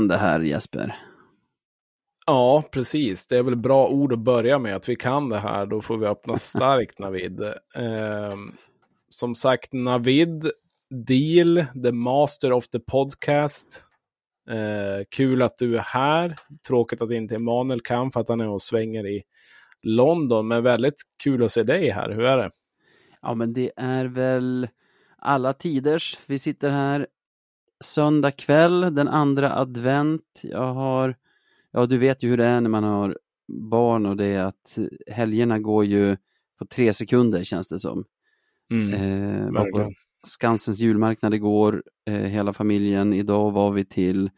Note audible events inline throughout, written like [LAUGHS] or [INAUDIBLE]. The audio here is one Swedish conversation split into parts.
det här Jesper. Ja, precis. Det är väl bra ord att börja med, att vi kan det här. Då får vi öppna [LAUGHS] starkt Navid. Eh, som sagt, Navid, Deal, the master of the podcast. Eh, kul att du är här. Tråkigt att inte Emanuel kan för att han är och svänger i London. Men väldigt kul att se dig här. Hur är det? Ja, men det är väl alla tiders. Vi sitter här söndag kväll, den andra advent. Jag har, ja du vet ju hur det är när man har barn och det är att helgerna går ju på tre sekunder känns det som. Mm, eh, var på Skansens julmarknad igår, eh, hela familjen. Idag var vi till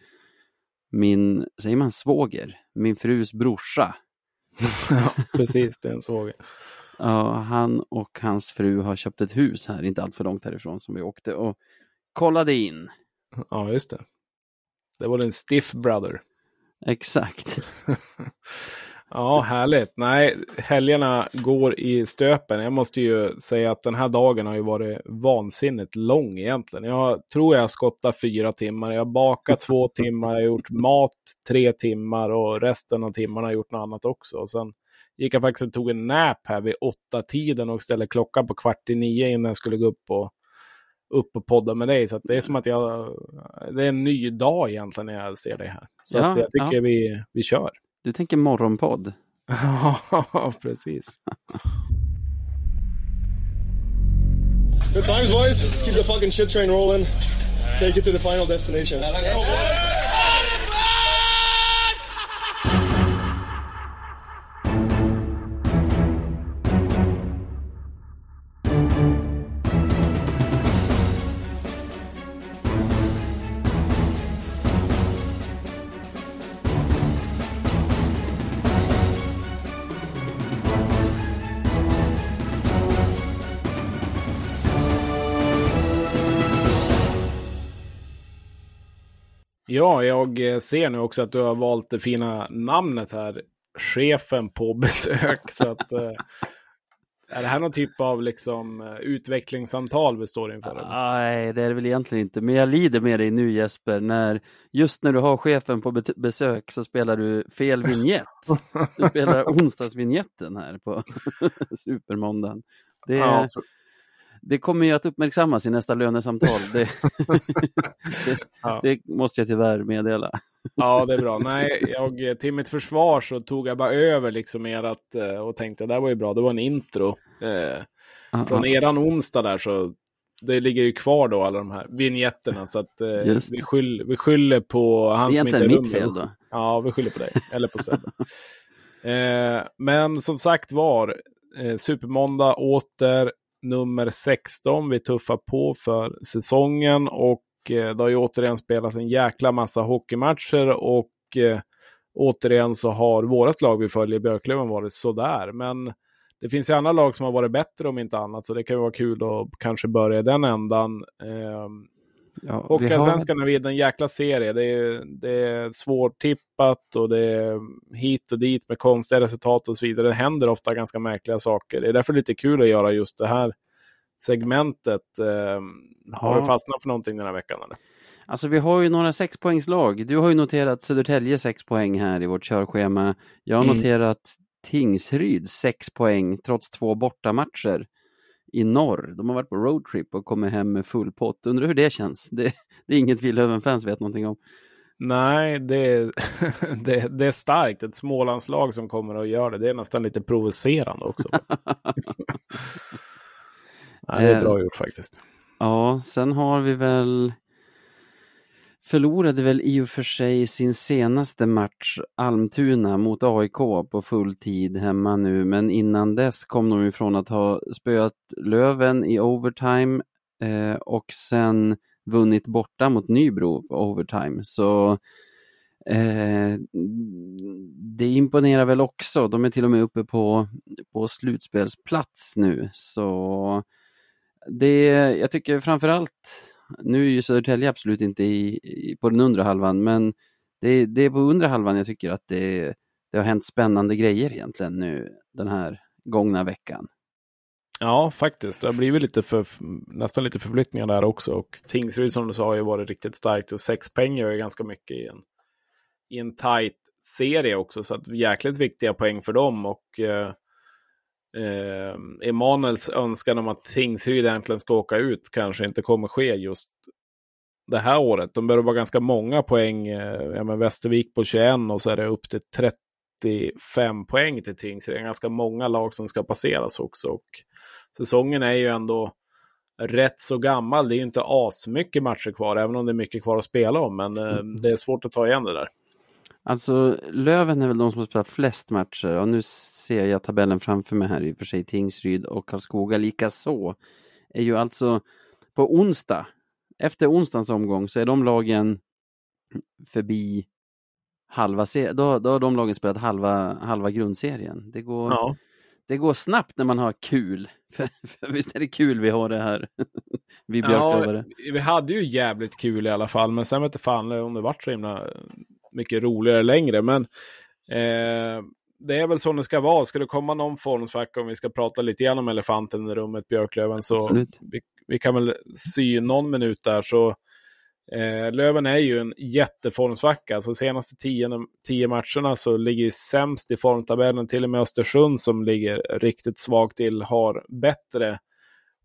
min, säger man svåger? Min frus brorsa. [LAUGHS] ja, precis, det är en svåger. Ja, han och hans fru har köpt ett hus här, inte allt för långt härifrån som vi åkte och kollade in. Ja, just det. Det var en stiff brother. Exakt. [LAUGHS] ja, härligt. Nej, helgerna går i stöpen. Jag måste ju säga att den här dagen har ju varit vansinnigt lång egentligen. Jag tror jag har skottat fyra timmar, jag har bakat två [LAUGHS] timmar, jag har gjort mat tre timmar och resten av timmarna har jag gjort något annat också. Och sen gick jag faktiskt och tog en nap här vid åtta tiden och ställde klockan på kvart i nio innan jag skulle gå upp och, upp och podda med dig. Så det är som att jag, det är en ny dag egentligen när jag ser dig här. Så ja, jag tycker ja. vi, vi kör. Du tänker morgonpodd? Ja, [LAUGHS] precis. Good times boys, let's keep the fucking shit train rolling. Take it to the final destination. Yes. Ja, jag eh, ser nu också att du har valt det fina namnet här. Chefen på [LAUGHS] besök. så att, eh, är det här någon typ av liksom, eh, utvecklingssamtal vi står inför? Nej, det är det väl egentligen inte. Men jag lider med dig nu Jesper. När, just när du har chefen på besök så spelar du fel vignett. Du spelar [LAUGHS] onsdagsvinjetten här på [LAUGHS] Supermåndagen. Det, ja, det kommer ju att uppmärksammas i nästa lönesamtal. Det, det, [LAUGHS] ja. det, måste jag tyvärr meddela. Ja, det är bra. Nej, jag, till mitt försvar så tog jag bara över liksom erat eh, och tänkte det där var ju bra. Det var en intro. Eh, från eran onsdag där så det ligger ju kvar då alla de här vinjetterna så att eh, vi, skyll, vi skyller på han som inte är mitt fel då? Ja, vi skyller på dig. Eller på Sebbe. eh, men som sagt var, eh, Supermåndag åter nummer 16. Vi tuffar på för säsongen och eh, det har ju återigen spelats en jäkla massa hockeymatcher och eh, återigen så har vårt lag vi följer, Björklöven, varit sådär. Men det finns ju andra lag som har varit bättre om inte annat, så det kan ju vara kul att kanske börja i den ändan. Ehm, Ja, Hockeyallsvenskan har... är en jäkla serie. Det är, det är svårtippat och det är hit och dit med konstiga resultat och så vidare. Det händer ofta ganska märkliga saker. Det är därför lite kul att göra just det här segmentet. Eh, har ja. du fastnat för någonting den här veckan? Eller? Alltså vi har ju några sexpoängslag. Du har ju noterat Södertälje sex poäng här i vårt körschema. Jag har mm. noterat Tingsryd sex poäng trots två bortamatcher i norr. De har varit på roadtrip och kommit hem med full pott. Undrar hur det känns? Det, det är inget vi Löven-fans vet någonting om. Nej, det, [LAUGHS] det, det, är starkt. Ett Smålandslag som kommer att göra det. Det är nästan lite provocerande också. [LAUGHS] [LAUGHS] Nej, det är bra gjort faktiskt. Ja, sen har vi väl förlorade väl i och för sig sin senaste match, Almtuna mot AIK på full tid hemma nu, men innan dess kom de ifrån att ha spöat Löven i overtime eh, och sen vunnit borta mot Nybro på overtime. Så eh, det imponerar väl också. De är till och med uppe på, på slutspelsplats nu. Så det, jag tycker framförallt nu är ju Södertälje absolut inte i, i, på den undre halvan, men det, det är på undre halvan jag tycker att det, det har hänt spännande grejer egentligen nu den här gångna veckan. Ja, faktiskt. Det har blivit lite för, nästan lite förflyttningar där också. Och Tingsryd som du sa har ju varit riktigt starkt och sex gör ju ganska mycket i en i en tajt serie också, så att jäkligt viktiga poäng för dem. Och eh, eh, Emanuels önskan om att Tingsryd äntligen ska åka ut kanske inte kommer ske just det här året. De behöver vara ganska många poäng. Eh, ja, men Västervik på 21 och så är det upp till 35 poäng till Tingsryd. Det är ganska många lag som ska passeras också. Och säsongen är ju ändå rätt så gammal. Det är ju inte asmycket matcher kvar, även om det är mycket kvar att spela om. Men eh, mm. det är svårt att ta igen det där. Alltså Löven är väl de som har spelat flest matcher och nu ser jag tabellen framför mig här i och för sig. Tingsryd och Karlskoga lika så är ju alltså på onsdag, efter onsdagens omgång så är de lagen förbi halva serien. Då, då har de lagen spelat halva, halva grundserien. Det går, ja. det går snabbt när man har kul. [LAUGHS] För, för visst är det kul vi har det här. [LAUGHS] vi björklövare. Ja, vi hade ju jävligt kul i alla fall, men sen vet jag fan om det vart så himla mycket roligare längre. Men eh, det är väl så det ska vara. Ska det komma någon formsvacka, om vi ska prata lite grann om elefanten i rummet, Björklöven, så vi, vi, kan väl sy någon minut där. Så eh, Löven är ju en jätteformsvacka. Alltså senaste tio, tio matcherna så ligger ju sämst i formtabellen. Till och med Östersund som ligger riktigt svagt till har bättre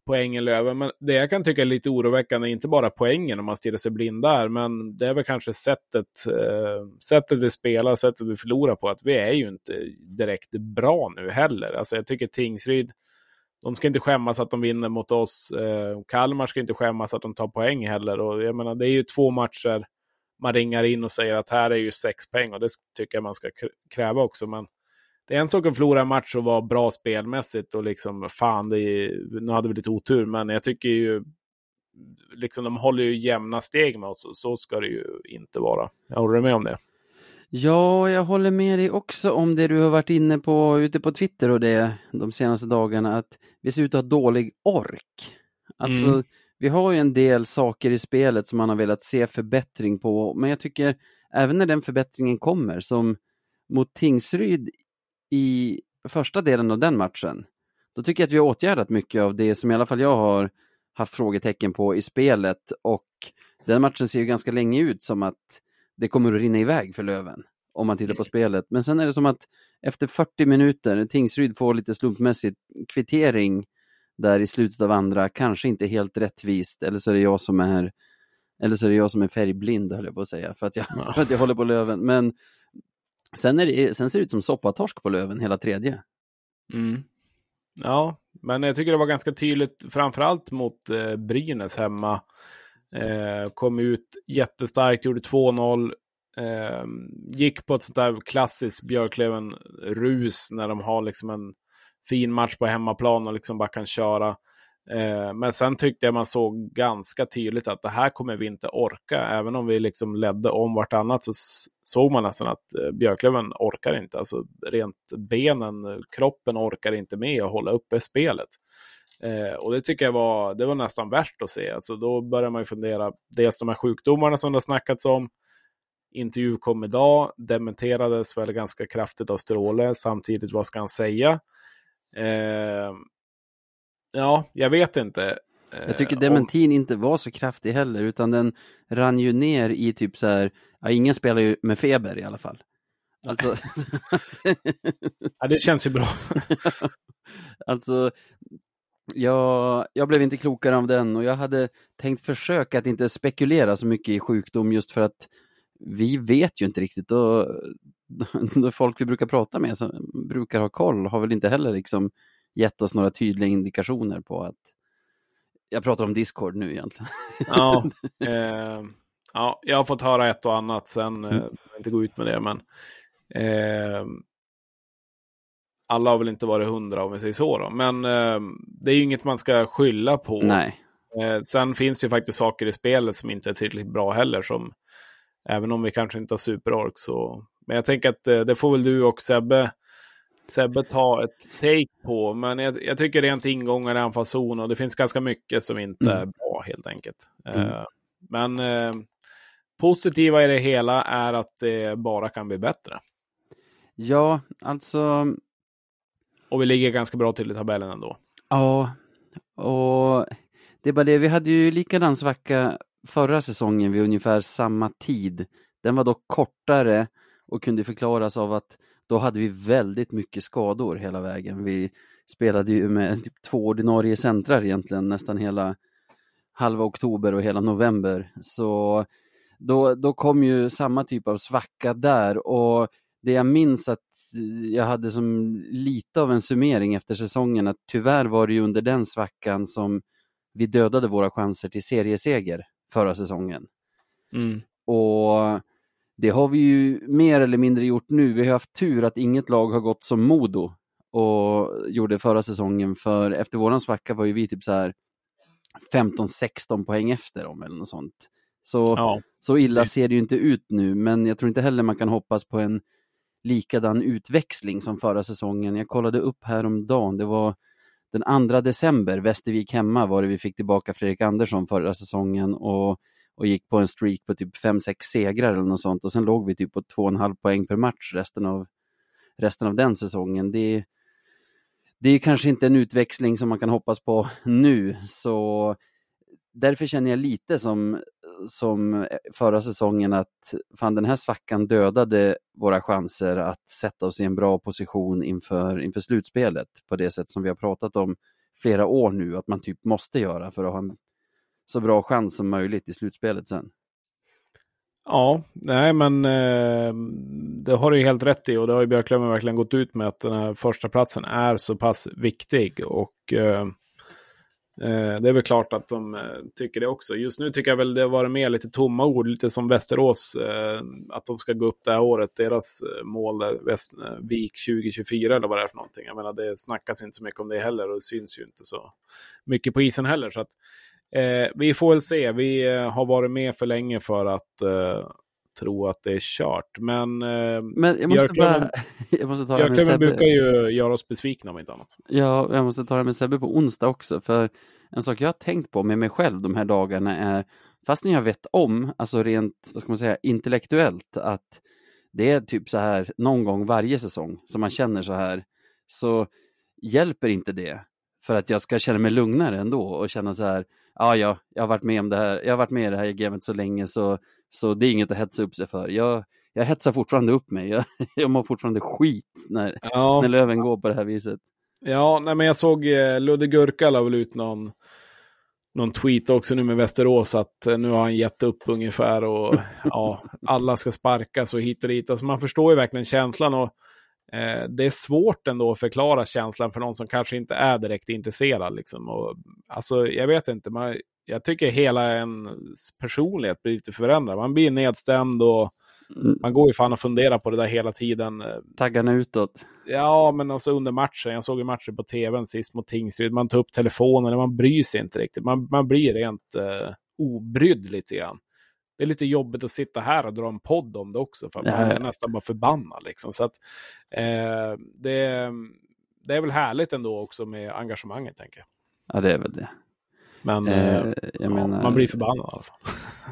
poängen Löven. Men det jag kan tycka är lite oroväckande är inte bara poängen om man stirrar sig blind där, men det är väl kanske sättet, eh, sättet vi spelar, sättet vi förlorar på, att vi är ju inte direkt bra nu heller. Alltså jag tycker Tingsryd, de ska inte skämmas att de vinner mot oss. Eh, Kalmar ska inte skämmas att de tar poäng heller. Och jag menar, det är ju två matcher man ringar in och säger att här är ju sex poäng och det tycker jag man ska kräva också. Men det är en sak att förlora en match och vara bra spelmässigt och liksom fan, det är, nu hade vi lite otur, men jag tycker ju liksom de håller ju jämna steg med oss och så ska det ju inte vara. Jag håller med om det. Ja, jag håller med dig också om det du har varit inne på ute på Twitter och det de senaste dagarna, att vi ser ut att ha dålig ork. Alltså, mm. vi har ju en del saker i spelet som man har velat se förbättring på, men jag tycker även när den förbättringen kommer, som mot Tingsryd i första delen av den matchen, då tycker jag att vi har åtgärdat mycket av det som i alla fall jag har haft frågetecken på i spelet och den matchen ser ju ganska länge ut som att det kommer att rinna iväg för Löven om man tittar på spelet. Men sen är det som att efter 40 minuter, Tingsryd får lite slumpmässigt kvittering där i slutet av andra, kanske inte helt rättvist, eller så är det jag som är eller så är det jag som är färgblind, höll jag på att säga, för att jag, ja. för att jag håller på Löven. Men Sen, är det, sen ser det ut som soppatorsk på Löven hela tredje. Mm. Ja, men jag tycker det var ganska tydligt, framförallt mot eh, Brynäs hemma. Eh, kom ut jättestarkt, gjorde 2-0. Eh, gick på ett sånt där klassiskt Björklöven-rus när de har liksom en fin match på hemmaplan och liksom bara kan köra. Eh, men sen tyckte jag man såg ganska tydligt att det här kommer vi inte orka. Även om vi liksom ledde om vartannat så såg man nästan att eh, Björklöven orkar inte. Alltså rent benen, kroppen orkar inte med att hålla uppe spelet. Eh, och det tycker jag var, det var nästan värst att se. Alltså då börjar man ju fundera, dels de här sjukdomarna som det har snackats om. Intervju kom idag, dementerades väl ganska kraftigt av Stråle. Samtidigt, vad ska han säga? Eh, Ja, jag vet inte. Jag tycker eh, dementin om... inte var så kraftig heller, utan den rann ju ner i typ så här, ja, ingen spelar ju med feber i alla fall. Alltså... [LAUGHS] ja, det känns ju bra. [LAUGHS] alltså, jag, jag blev inte klokare av den och jag hade tänkt försöka att inte spekulera så mycket i sjukdom just för att vi vet ju inte riktigt. Och, [LAUGHS] folk vi brukar prata med som brukar ha koll har väl inte heller liksom gett oss några tydliga indikationer på att jag pratar om Discord nu egentligen. Ja, [LAUGHS] eh, ja jag har fått höra ett och annat sen, eh, mm. inte gå ut med det, men eh, alla har väl inte varit hundra om vi säger så. Då. Men eh, det är ju inget man ska skylla på. Nej. Eh, sen finns det ju faktiskt saker i spelet som inte är tillräckligt bra heller. Som, även om vi kanske inte har superork så. Men jag tänker att eh, det får väl du och Sebbe Sebbe ta ett take på. Men jag, jag tycker rent ingångar i anfallszon och det finns ganska mycket som inte mm. är bra helt enkelt. Mm. Uh, men uh, positiva i det hela är att det bara kan bli bättre. Ja, alltså. Och vi ligger ganska bra till i tabellen ändå. Ja, och det är bara det, vi hade ju likadan svacka förra säsongen vid ungefär samma tid Den var dock kortare och kunde förklaras av att då hade vi väldigt mycket skador hela vägen. Vi spelade ju med typ två ordinarie centrar egentligen nästan hela halva oktober och hela november. Så då, då kom ju samma typ av svacka där och det jag minns att jag hade som lite av en summering efter säsongen att tyvärr var det ju under den svackan som vi dödade våra chanser till serieseger förra säsongen. Mm. Och det har vi ju mer eller mindre gjort nu. Vi har haft tur att inget lag har gått som Modo och gjorde förra säsongen för efter våran svacka var ju vi typ så här 15-16 poäng efter dem eller något sånt. Så, Ja, så illa precis. ser det ju inte ut nu, men jag tror inte heller man kan hoppas på en likadan utväxling som förra säsongen. Jag kollade upp häromdagen, det var den 2 december, Västervik hemma var det vi fick tillbaka Fredrik Andersson förra säsongen och, och gick på en streak på typ 5-6 segrar eller något sånt och sen låg vi typ på 2,5 poäng per match resten av, resten av den säsongen. Det, det är kanske inte en utväxling som man kan hoppas på nu, så därför känner jag lite som, som förra säsongen att fan den här svackan dödade våra chanser att sätta oss i en bra position inför, inför slutspelet på det sätt som vi har pratat om flera år nu att man typ måste göra för att ha en så bra chans som möjligt i slutspelet sen. Ja, nej men eh, det har du ju helt rätt i och det har ju Björklöven verkligen gått ut med att den här första platsen är så pass viktig och eh, eh det är väl klart att de eh, tycker det också. Just nu tycker jag väl det har varit mer lite tomma ord, lite som Västerås, eh, att de ska gå upp det här året, deras eh, mål är Väst, Vik 2024 eller vad det är för någonting. Jag menar det snackas inte så mycket om det heller och det syns ju inte så mycket på isen heller. Så att, Eh, vi får väl se. Vi eh, har varit med för länge för att eh, tro att det är kört. Men eh, Men jag måste bara... [LAUGHS] Jag måste ta Björklöven Sebbe. brukar ju göra oss besvikna om inte annat. Ja, jag måste ta det med Sebbe på onsdag också, för en sak jag har tänkt på med mig själv de här dagarna är, fastän jag vet om, alltså rent, vad ska man säga, intellektuellt, att det är typ så här någon gång varje säsong som man känner så här, så hjälper inte det för att jag ska känna mig lugnare ändå och känna så här, ja, ja, jag har varit med om det här, jag har varit med i det här gamet så länge så, så det är inget att hetsa upp sig för. Jag, jag hetsar fortfarande upp mig, jag, [LAUGHS] jag mår fortfarande skit när, Ja, när Löven går på det här viset. ja nej, men jag såg eh, Ludde Gurka la väl ut någon, någon tweet också nu med Västerås att eh, nu har han gett upp ungefär och [LAUGHS] ja, alla ska sparkas och hit och dit. Alltså man förstår ju verkligen känslan och eh, det är svårt ändå att förklara känslan för någon som kanske inte är direkt intresserad. Liksom. Och, alltså, jag vet inte, man, jag tycker hela ens personlighet blir lite förändrad. Man blir nedstämd och Mm. man går ju fan och funderar på det där hela tiden. Taggarna utåt. Ja, men alltså under matchen. Jag såg ju matchen på tvn sist mot Tingsryd. Man tar upp telefonen och man bryr sig inte riktigt. Man, man blir rent eh, obrydd lite grann. Det är lite jobbigt att sitta här och dra en podd om det också. För man är nästan bara förbannad. Liksom. Så att, eh, det, det är väl härligt ändå också med engagemanget, tänker jag. Ja, det är väl det. Men eh, Eh, ja, menar, man blir förbannad i alla fall.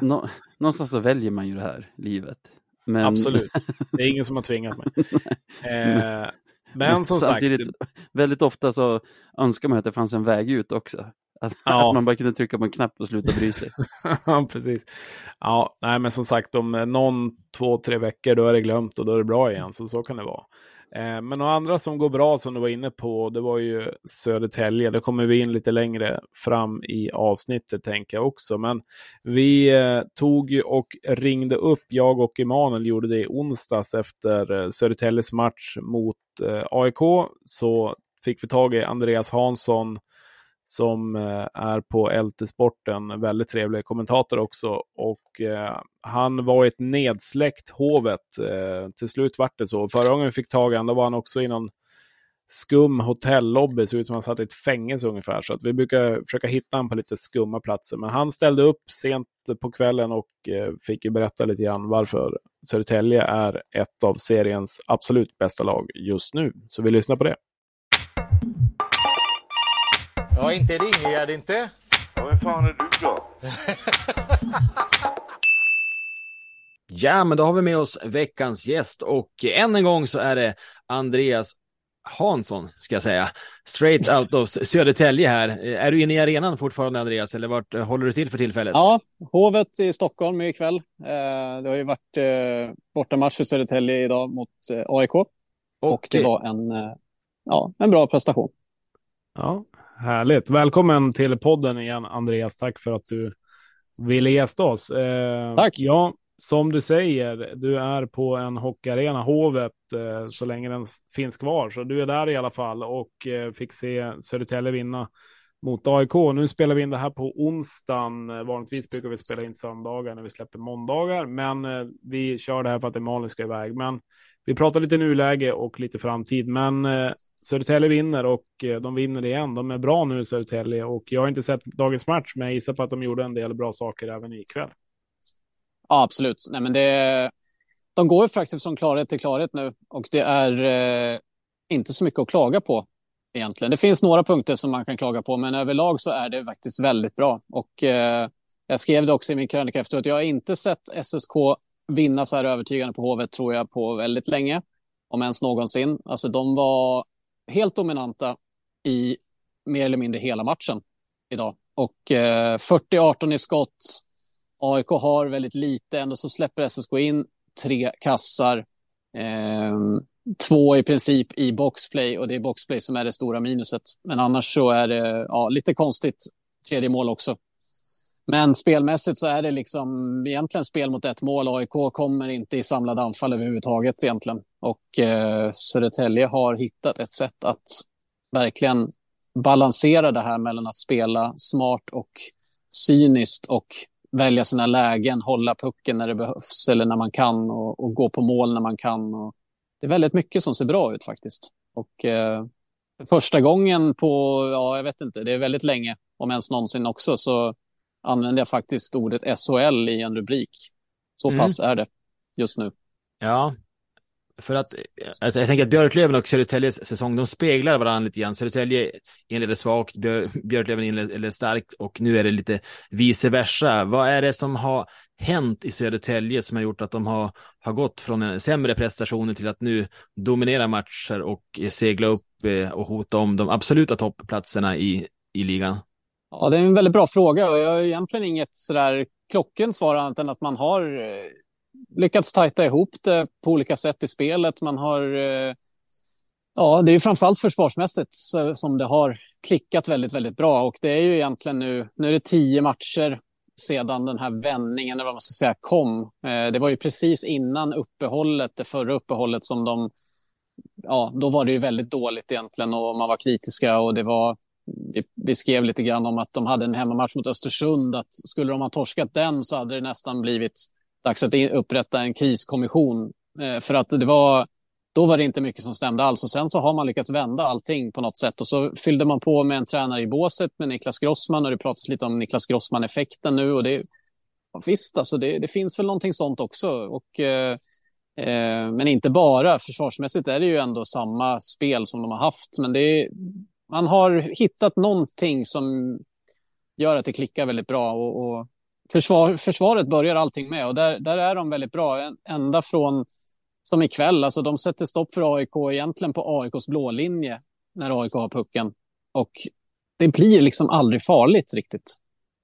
[LAUGHS] nå- någonstans så väljer man ju det här livet. Men, Absolut. [LAUGHS] Det är ingen som har tvingat mig. [LAUGHS] Eh, men som sagt, väldigt ofta så önskar man att det fanns en väg ut också. Att, Ja. att man bara kunde trycka på en knapp och sluta bry sig. [LAUGHS] Ja, precis. Ja, nej, men som sagt, om eh, någon, två, tre veckor, då är det glömt och då är det bra igen. Så så kan det vara. Eh, men några andra som går bra, som du var inne på, det var ju Södertälje. Det kommer vi in lite längre fram i avsnittet, tänker jag också. Men vi eh, tog ju och ringde upp, jag och Emanuel gjorde det i onsdags efter eh, Södertäljes match mot eh, AIK. Så fick vi tag i Andreas Hansson, som eh, är på LT Sporten, väldigt trevlig kommentator också. Och eh, han var ett nedsläckt hovet. Eh, till slut vart det så. Förra gången vi fick tag i honom, då var han också i någon skum hotellobby, såg ut som han satt i ett fängelse ungefär. Så att vi brukar försöka hitta honom på lite skumma platser. Men han ställde upp sent på kvällen och eh, fick ju berätta lite grann varför Södertälje är ett av seriens absolut bästa lag just nu. Så vi lyssnar på det. Ja, inte Ringegärd inte. Ja, vem fan är du då? [LAUGHS] Ja, men då har vi med oss veckans gäst och än en gång så är det Andreas Hansson, ska jag säga. straight out of Södertälje här. Är du inne i arenan fortfarande Andreas eller vart håller du till för tillfället? Ja, Hovet i Stockholm ikväll. Det har ju varit bortamatch för Södertälje idag mot AIK. Och, och det var en, ja, en bra prestation. Ja, härligt. Välkommen till podden igen Andreas. Tack för att du ville gästa oss. Tack. Ja, som du säger, du är på en hockeyarena, Hovet, eh, så länge den finns kvar. Så du är där i alla fall och eh, fick se Södertälje vinna mot AIK. Nu spelar vi in det här på onsdagen. Vanligtvis brukar vi spela in söndagar när vi släpper måndagar, men eh, vi kör det här för att Malin ska iväg. Men vi pratar lite nuläge och lite framtid, men eh, Södertälje vinner och eh, de vinner igen. De är bra nu Södertälje och jag har inte sett dagens match, men jag gissar på att de gjorde en del bra saker även ikväll. Ja, absolut. Nej, men det, de går ju faktiskt från klarhet till klarhet nu och det är eh, inte så mycket att klaga på egentligen. Det finns några punkter som man kan klaga på, men överlag så är det faktiskt väldigt bra. Och eh, jag skrev det också i min krönika efteråt. Jag har inte sett SSK vinna så här övertygande på Hovet tror jag på väldigt länge, om ens någonsin. Alltså de var helt dominanta i mer eller mindre hela matchen idag och eh, 40-18 i skott AIK har väldigt lite, ändå så släpper SSK in tre kassar. Eh, två i princip i boxplay och det är boxplay som är det stora minuset. Men annars så är det ja, lite konstigt tredje mål också. Men spelmässigt så är det liksom egentligen spel mot ett mål. AIK kommer inte i samlade anfall överhuvudtaget egentligen. Och eh, Södertälje har hittat ett sätt att verkligen balansera det här mellan att spela smart och cyniskt och välja sina lägen, hålla pucken när det behövs eller när man kan och, och gå på mål när man kan. Och det är väldigt mycket som ser bra ut faktiskt. Och eh, första gången på, ja, jag vet inte, det är väldigt länge, om ens någonsin också, så använder jag faktiskt ordet SHL i en rubrik. Så mm. pass är det just nu. Ja, för att alltså, jag tänker att Björklöven och Södertäljes säsong, de speglar varandra lite grann. Södertälje inleder svagt, Björ, Björklöven inleder starkt och nu är det lite vice versa. Vad är det som har hänt i Södertälje som har gjort att de har, har gått från en sämre prestationer till att nu dominera matcher och segla upp eh, och hota om de absoluta toppplatserna i, i ligan? Ja, det är en väldigt bra fråga och jag har egentligen inget sådär klockrent svar annat än att man har eh, lyckats tajta ihop det på olika sätt i spelet. Man har, eh, ja, det är framförallt försvarsmässigt som det har klickat väldigt, väldigt bra. Och det är ju egentligen nu, nu är det tio matcher sedan den här vändningen, eller vad man ska säga, kom. Eh, det var ju precis innan uppehållet, det förra uppehållet som de, ja, då var det ju väldigt dåligt egentligen och man var kritiska och det var, vi, skrev lite grann om att de hade en hemmamatch mot Östersund, att skulle de ha torskat den så hade det nästan blivit dags att upprätta en kriskommission. Eh, för att det var, då var det inte mycket som stämde alls. Och sen så har man lyckats vända allting på något sätt. Och så fyllde man på med en tränare i båset med Niklas Grossman. Och det pratas lite om Niklas Grossman-effekten nu. Och det, visst, alltså det, det finns väl någonting sånt också. Och, eh, eh, men inte bara. Försvarsmässigt är det ju ändå samma spel som de har haft. Men det man har hittat någonting som gör att det klickar väldigt bra. Och, och försvar, försvaret börjar allting med och där, där är de väldigt bra. Ända från som ikväll, alltså de sätter stopp för AIK egentligen på AIKs blå linje när AIK har pucken. Och det blir liksom aldrig farligt riktigt.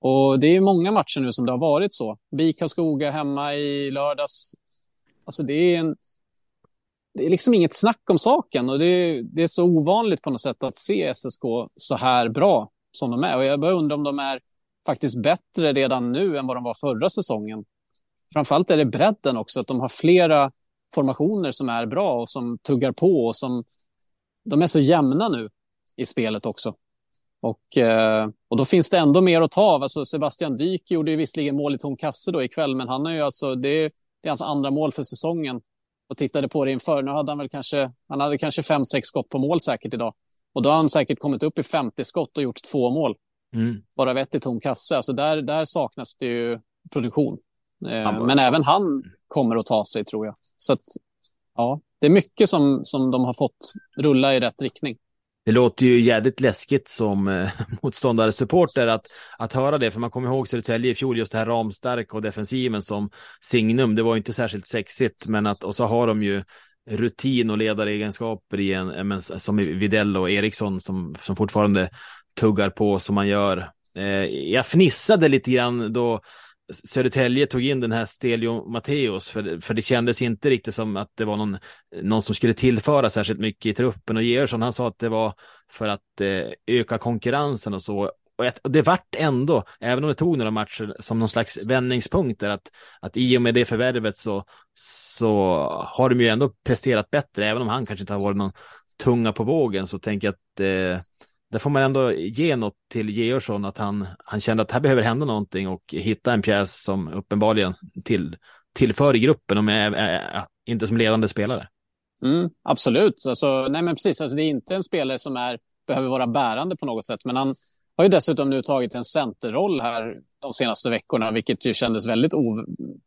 Och det är många matcher nu som det har varit så. BIK Karlskoga hemma i lördags. Alltså det är en... Det är liksom inget snack om saken och det är, det är så ovanligt på något sätt att se SSK så här bra som de är. Och jag börjar undra om de är faktiskt bättre redan nu än vad de var förra säsongen. Framförallt är det bredden också, att de har flera formationer som är bra och som tuggar på och som de är så jämna nu i spelet också. Och, eh, och då finns det ändå mer att ta av. Alltså Sebastian Dyk gjorde ju visserligen mål i tom kasse då ikväll, men han är ju alltså, det, det är hans andra mål för säsongen. Och tittade på det inför, nu hade han väl kanske, han hade kanske fem, sex skott på mål säkert idag. Och då har han säkert kommit upp i 50 skott och gjort två mål. Mm. Bara vett i tom kasse. Alltså där, där saknas det ju produktion. Eh, men även han kommer att ta sig tror jag. Så att, ja, det är mycket som, som de har fått rulla i rätt riktning. Det låter ju jädrigt läskigt som eh, [LAUGHS] motståndarsupporter att, att höra det, för man kommer ihåg Södertälje i fjol, just det här ramstarka och defensiven som signum. Det var inte särskilt sexigt, men att, och så har de ju rutin och ledaregenskaper i en, eh, men, som Videll och Eriksson som, som fortfarande tuggar på som man gör. Eh, jag fnissade lite grann då Södertälje tog in den här Stelio Matteus, för, för det kändes inte riktigt som att det var någon, någon som skulle tillföra särskilt mycket i truppen. Och Georgsson, han sa att det var för att eh, öka konkurrensen och så. Och, ett, och det vart ändå, även om det tog några matcher, som någon slags vändningspunkter, att, att i och med det förvärvet så, så har de ju ändå presterat bättre, även om han kanske inte har varit någon tunga på vågen, så tänker jag att eh, där får man ändå ge något till Georgsson att han, han kände att här behöver hända någonting och hitta en pjäs som uppenbarligen till, tillför i gruppen, om är, är, inte som ledande spelare. Mm, absolut, alltså, nej men precis, alltså, det är inte en spelare som är, behöver vara bärande på något sätt, men han har ju dessutom nu tagit en centerroll här de senaste veckorna, vilket ju kändes väldigt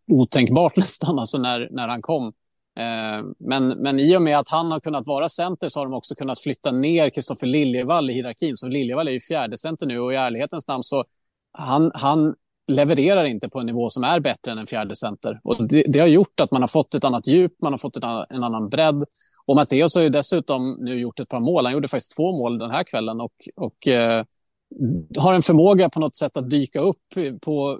otänkbart [LAUGHS] nästan, alltså när, när han kom. Eh, men, men i och med att han har kunnat vara center så har de också kunnat flytta ner Kristoffer Liljevall i hierarkin. Så Liljevall är ju fjärde center nu och i ärlighetens namn så han, han levererar inte på en nivå som är bättre än en fjärde center. Och det, det har gjort att man har fått ett annat djup, man har fått ett annan, en annan bredd. Och Matteus har ju dessutom nu gjort ett par mål. Han gjorde faktiskt två mål den här kvällen och, och eh, har en förmåga på något sätt att dyka upp på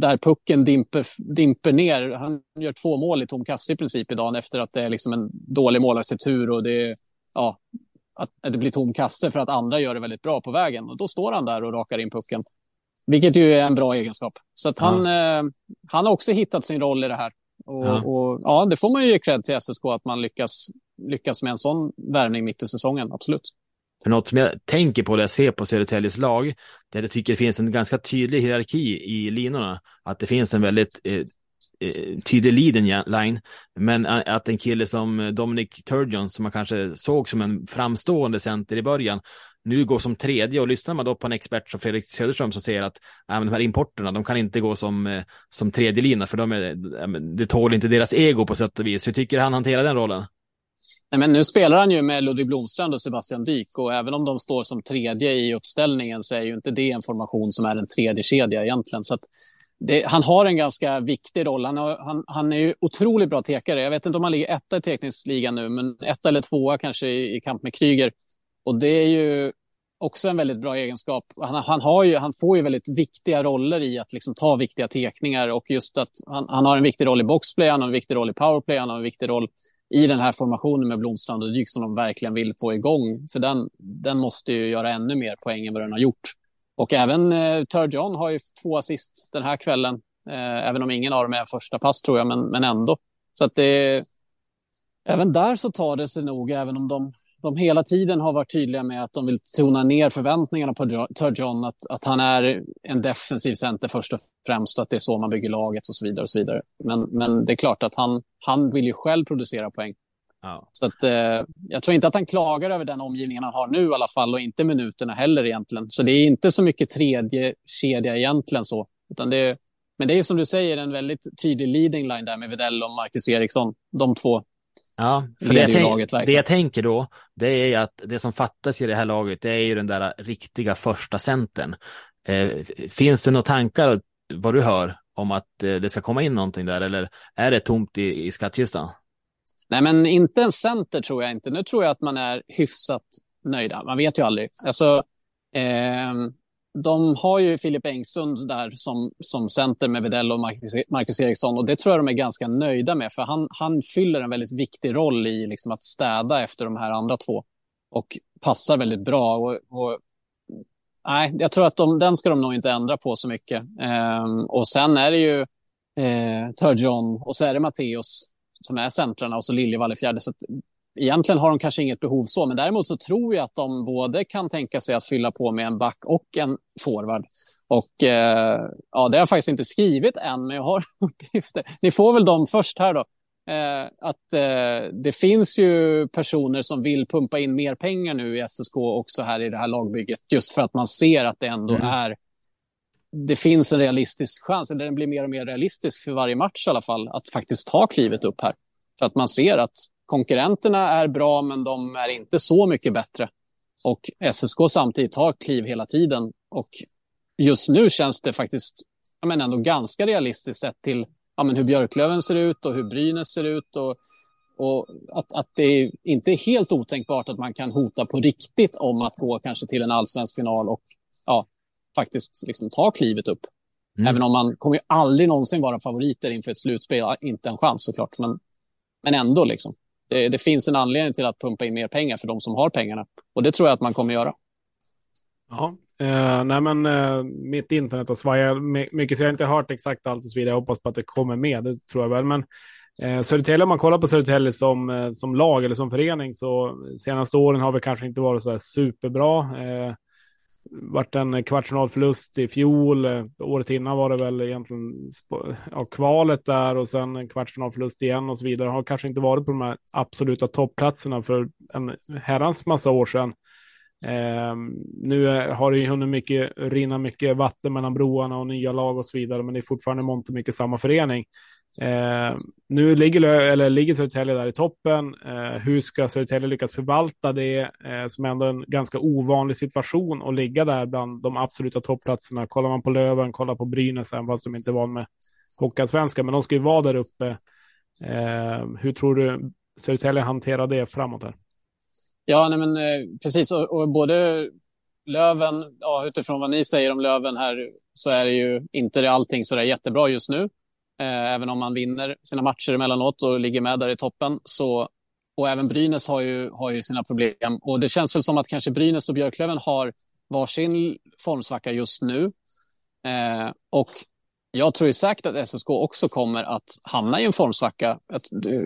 där pucken dimper, dimper ner. Han gör två mål i tom kasse i princip idag efter att det är liksom en dålig målarstruktur och det, ja, att det blir tom kasse för att andra gör det väldigt bra på vägen. Och då står han där och rakar in pucken. Vilket ju är en bra egenskap. Så att han, ja. eh, han har också hittat sin roll i det här. Och ja. och ja, det får man ju ge cred till SSK att man lyckas, lyckas med en sån värvning mitt i säsongen, absolut. För något som jag tänker på när jag ser på Södertäljes lag, det är att jag tycker det finns en ganska tydlig hierarki i linorna. Att det finns en väldigt eh, eh tydlig leading line, men att en kille som Dominic Turgeon, som man kanske såg som en framstående center i början, nu går som tredje och lyssnar man då på en expert som Fredrik Söderström som säger att äh, de här importerna, de kan inte gå som, eh, som tredje lina för de är, eh, det tål inte deras ego på sätt och vis. Hur tycker han hanterar den rollen? Nej, men nu spelar han ju med Ludvig Blomstrand och Sebastian Dyk och även om de står som tredje i uppställningen så är ju inte det en formation som är en tredje kedja egentligen. Så det, han har en ganska viktig roll. Han, har, han, han är ju otroligt bra tekare. Jag vet inte om han ligger etta i tekningsligan nu, men etta eller tvåa kanske i, i kamp med Kryger. Och det är ju också en väldigt bra egenskap. Han, han, har ju, han får ju väldigt viktiga roller i att liksom ta viktiga tekningar och just att han, han har en viktig roll i boxplay, han har en viktig roll i powerplay, han har en viktig roll i den här formationen med Blomstrand och Dyk som de verkligen vill få igång. För den, den måste ju göra ännu mer poäng än vad den har gjort. Och även eh, Turgeon har ju två assist den här kvällen. Eh, även om ingen av dem är första pass tror jag, men, men ändå. Så att det, även där så tar det sig nog, även om de de hela tiden har varit tydliga med att de vill tona ner förväntningarna på Turgeon, att, att han är en defensiv center först och främst, att det är så man bygger laget och så vidare. och så vidare. Men, men det är klart att han, han vill ju själv producera poäng. Ja. Så att, eh, jag tror inte att han klagar över den omgivningen han har nu i alla fall och inte minuterna heller egentligen. Så det är inte så mycket tredje kedja egentligen så. Utan det, men det är som du säger en väldigt tydlig leading line där med Videll och Marcus Eriksson. De två Ja, för det jag, tänk, det jag, tänker då, det är att det som fattas i det här laget, det är ju den där riktiga första centern. Eh, finns det några tankar, vad du hör, om att eh, det ska komma in någonting där, eller är det tomt i, i skattkistan? Nej, men inte en center tror jag inte. Nu tror jag att man är hyfsat nöjda. Man vet ju aldrig. Alltså, eh, de har ju Filip Engsund där som, som center med Videll och Marcus, e-, Marcus Eriksson och det tror jag de är ganska nöjda med för han, han fyller en väldigt viktig roll i liksom att städa efter de här andra två och passar väldigt bra. Och, och nej, jag tror att de, den ska de nog inte ändra på så mycket. Ehm, och sen är det ju eh, Turgeon och så är det Matteus som är centrarna och så Liljevall i fjärde. Så egentligen har de kanske inget behov så, men däremot så tror jag att de både kan tänka sig att fylla på med en back och en forward. Och eh, ja, det har jag faktiskt inte skrivit än, men jag har [LAUGHS] uppgifter. Ni får väl dem först här då. Eh, att eh, det finns ju personer som vill pumpa in mer pengar nu i SSK också här i det här lagbygget, just för att man ser att det ändå mm. är det finns en realistisk chans, eller den blir mer och mer realistisk för varje match i alla fall, att faktiskt ta klivet upp här. För att man ser att konkurrenterna är bra, men de är inte så mycket bättre. Och SSK samtidigt tar kliv hela tiden. Och just nu känns det faktiskt ja, men ändå ganska realistiskt sett till ja, men hur Björklöven ser ut och hur Brynäs ser ut och, Och att, att det inte är helt otänkbart att man kan hota på riktigt om att gå kanske till en allsvensk final och ja, faktiskt liksom ta klivet upp. Mm. Även om man kommer ju aldrig någonsin vara favoriter inför ett slutspel. Inte en chans såklart, men, men ändå liksom. Det, det, finns en anledning till att pumpa in mer pengar för de som har pengarna. Och det tror jag att man kommer göra. Ja, eh, nej men eh, mitt internet har svajat mycket så jag har inte hört exakt allt och så vidare. Jag hoppas på att det kommer med, det tror jag väl. Men eh, Södertälje, om man kollar på Södertälje som, eh, som lag eller som förening så senaste åren har vi kanske inte varit så här superbra. Eh, vart en kvartsfinalförlust i fjol. Året innan var det väl egentligen ja, kvalet där och sen en kvartsfinalförlust igen och så vidare. Har kanske inte varit på de här absoluta toppplatserna för en herrans massa år sedan. Eh, nu har det ju hunnit mycket, rinna mycket vatten mellan broarna och nya lag och så vidare, men det är fortfarande mångt mycket samma förening. Eh, nu ligger, eller ligger Södertälje där i toppen. Eh, hur ska Södertälje lyckas förvalta det eh, som ändå är en ganska ovanlig situation att ligga där bland de absoluta toppplatserna? Kollar man på Löven, kollar på Brynäs, även fast de inte var med svenska, men de ska ju vara där uppe. Eh, hur tror du Södertälje hanterar det framåt? Här? Ja, nej men, eh, precis. Och, och, både Löven, ja, utifrån vad ni säger om Löven här, så är det ju inte allting så där jättebra just nu. Eh, även om man vinner sina matcher emellanåt och ligger med där i toppen. Så, och även Brynäs har ju, har ju sina problem. Och det känns väl som att kanske Brynäs och Björklöven har varsin formsvacka just nu. Eh, och jag tror ju säkert att SSK också kommer att hamna i en formsvacka. Jag eh,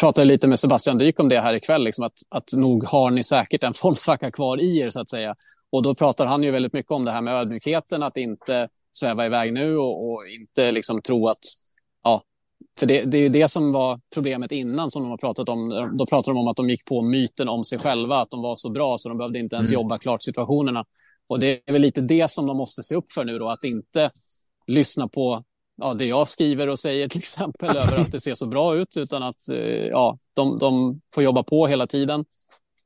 pratade lite med Sebastian Dyk om det här ikväll, liksom att, att nog har ni säkert en [LAUGHS] formsvacka kvar i er så att säga. Och då pratar han ju väldigt mycket om det här med ödmjukheten, att inte sväva iväg nu och, och inte liksom tro att för det, det är ju det som var problemet innan som de har pratat om. Då pratade de om att de gick på myten om sig själva, att de var så bra så de behövde inte ens mm. jobba klart situationerna. Och det är väl lite det som de måste se upp för nu då, att inte lyssna på ja, det jag skriver och säger [LAUGHS] till exempel över att det ser så bra ut, utan att eh, ja, de, de får jobba på hela tiden.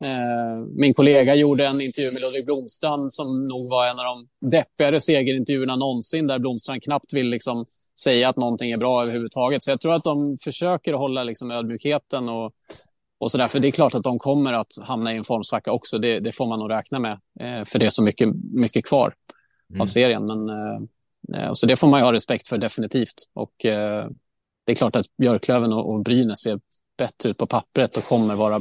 Eh, min kollega gjorde en intervju med Ludvig Blomstrand som nog var en av de deppigare segerintervjuerna någonsin, där Blomstrand knappt vill liksom säga att någonting är bra överhuvudtaget. Så jag tror att de försöker hålla liksom ödmjukheten och, och så där. För det är klart att de kommer att hamna i en formsvacka också. Det, det får man nog räkna med. Eh, för det är så mycket, mycket kvar mm. av serien. Men, eh, eh, så det får man ju ha respekt för definitivt. Och eh, det är klart att Björklöven och, och Brynäs ser bättre ut på pappret och kommer vara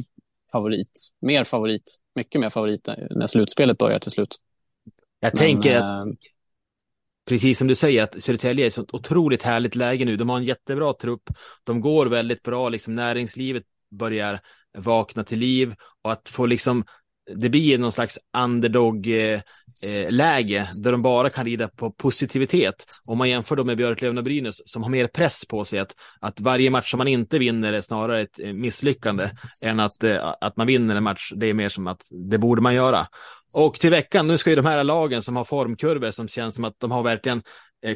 favorit. Mer favorit. Mycket mer favorit när slutspelet börjar till slut. Jag Men, tänker att eh, precis som du säger, att Södertälje är ett sånt otroligt härligt läge nu. De har en jättebra trupp. De går väldigt bra, liksom näringslivet börjar vakna till liv och att få liksom det blir någon slags underdog eh, eh, där de bara kan rida på positivitet. Om man jämför dem med Björklöven och Brynäs som har mer press på sig att, att varje match som man inte vinner är snarare ett eh, misslyckande än att, eh, att man vinner en match. Det är mer som att det borde man göra. Och till veckan, nu ska ju de här lagen som har formkurvor som känns som att de har verkligen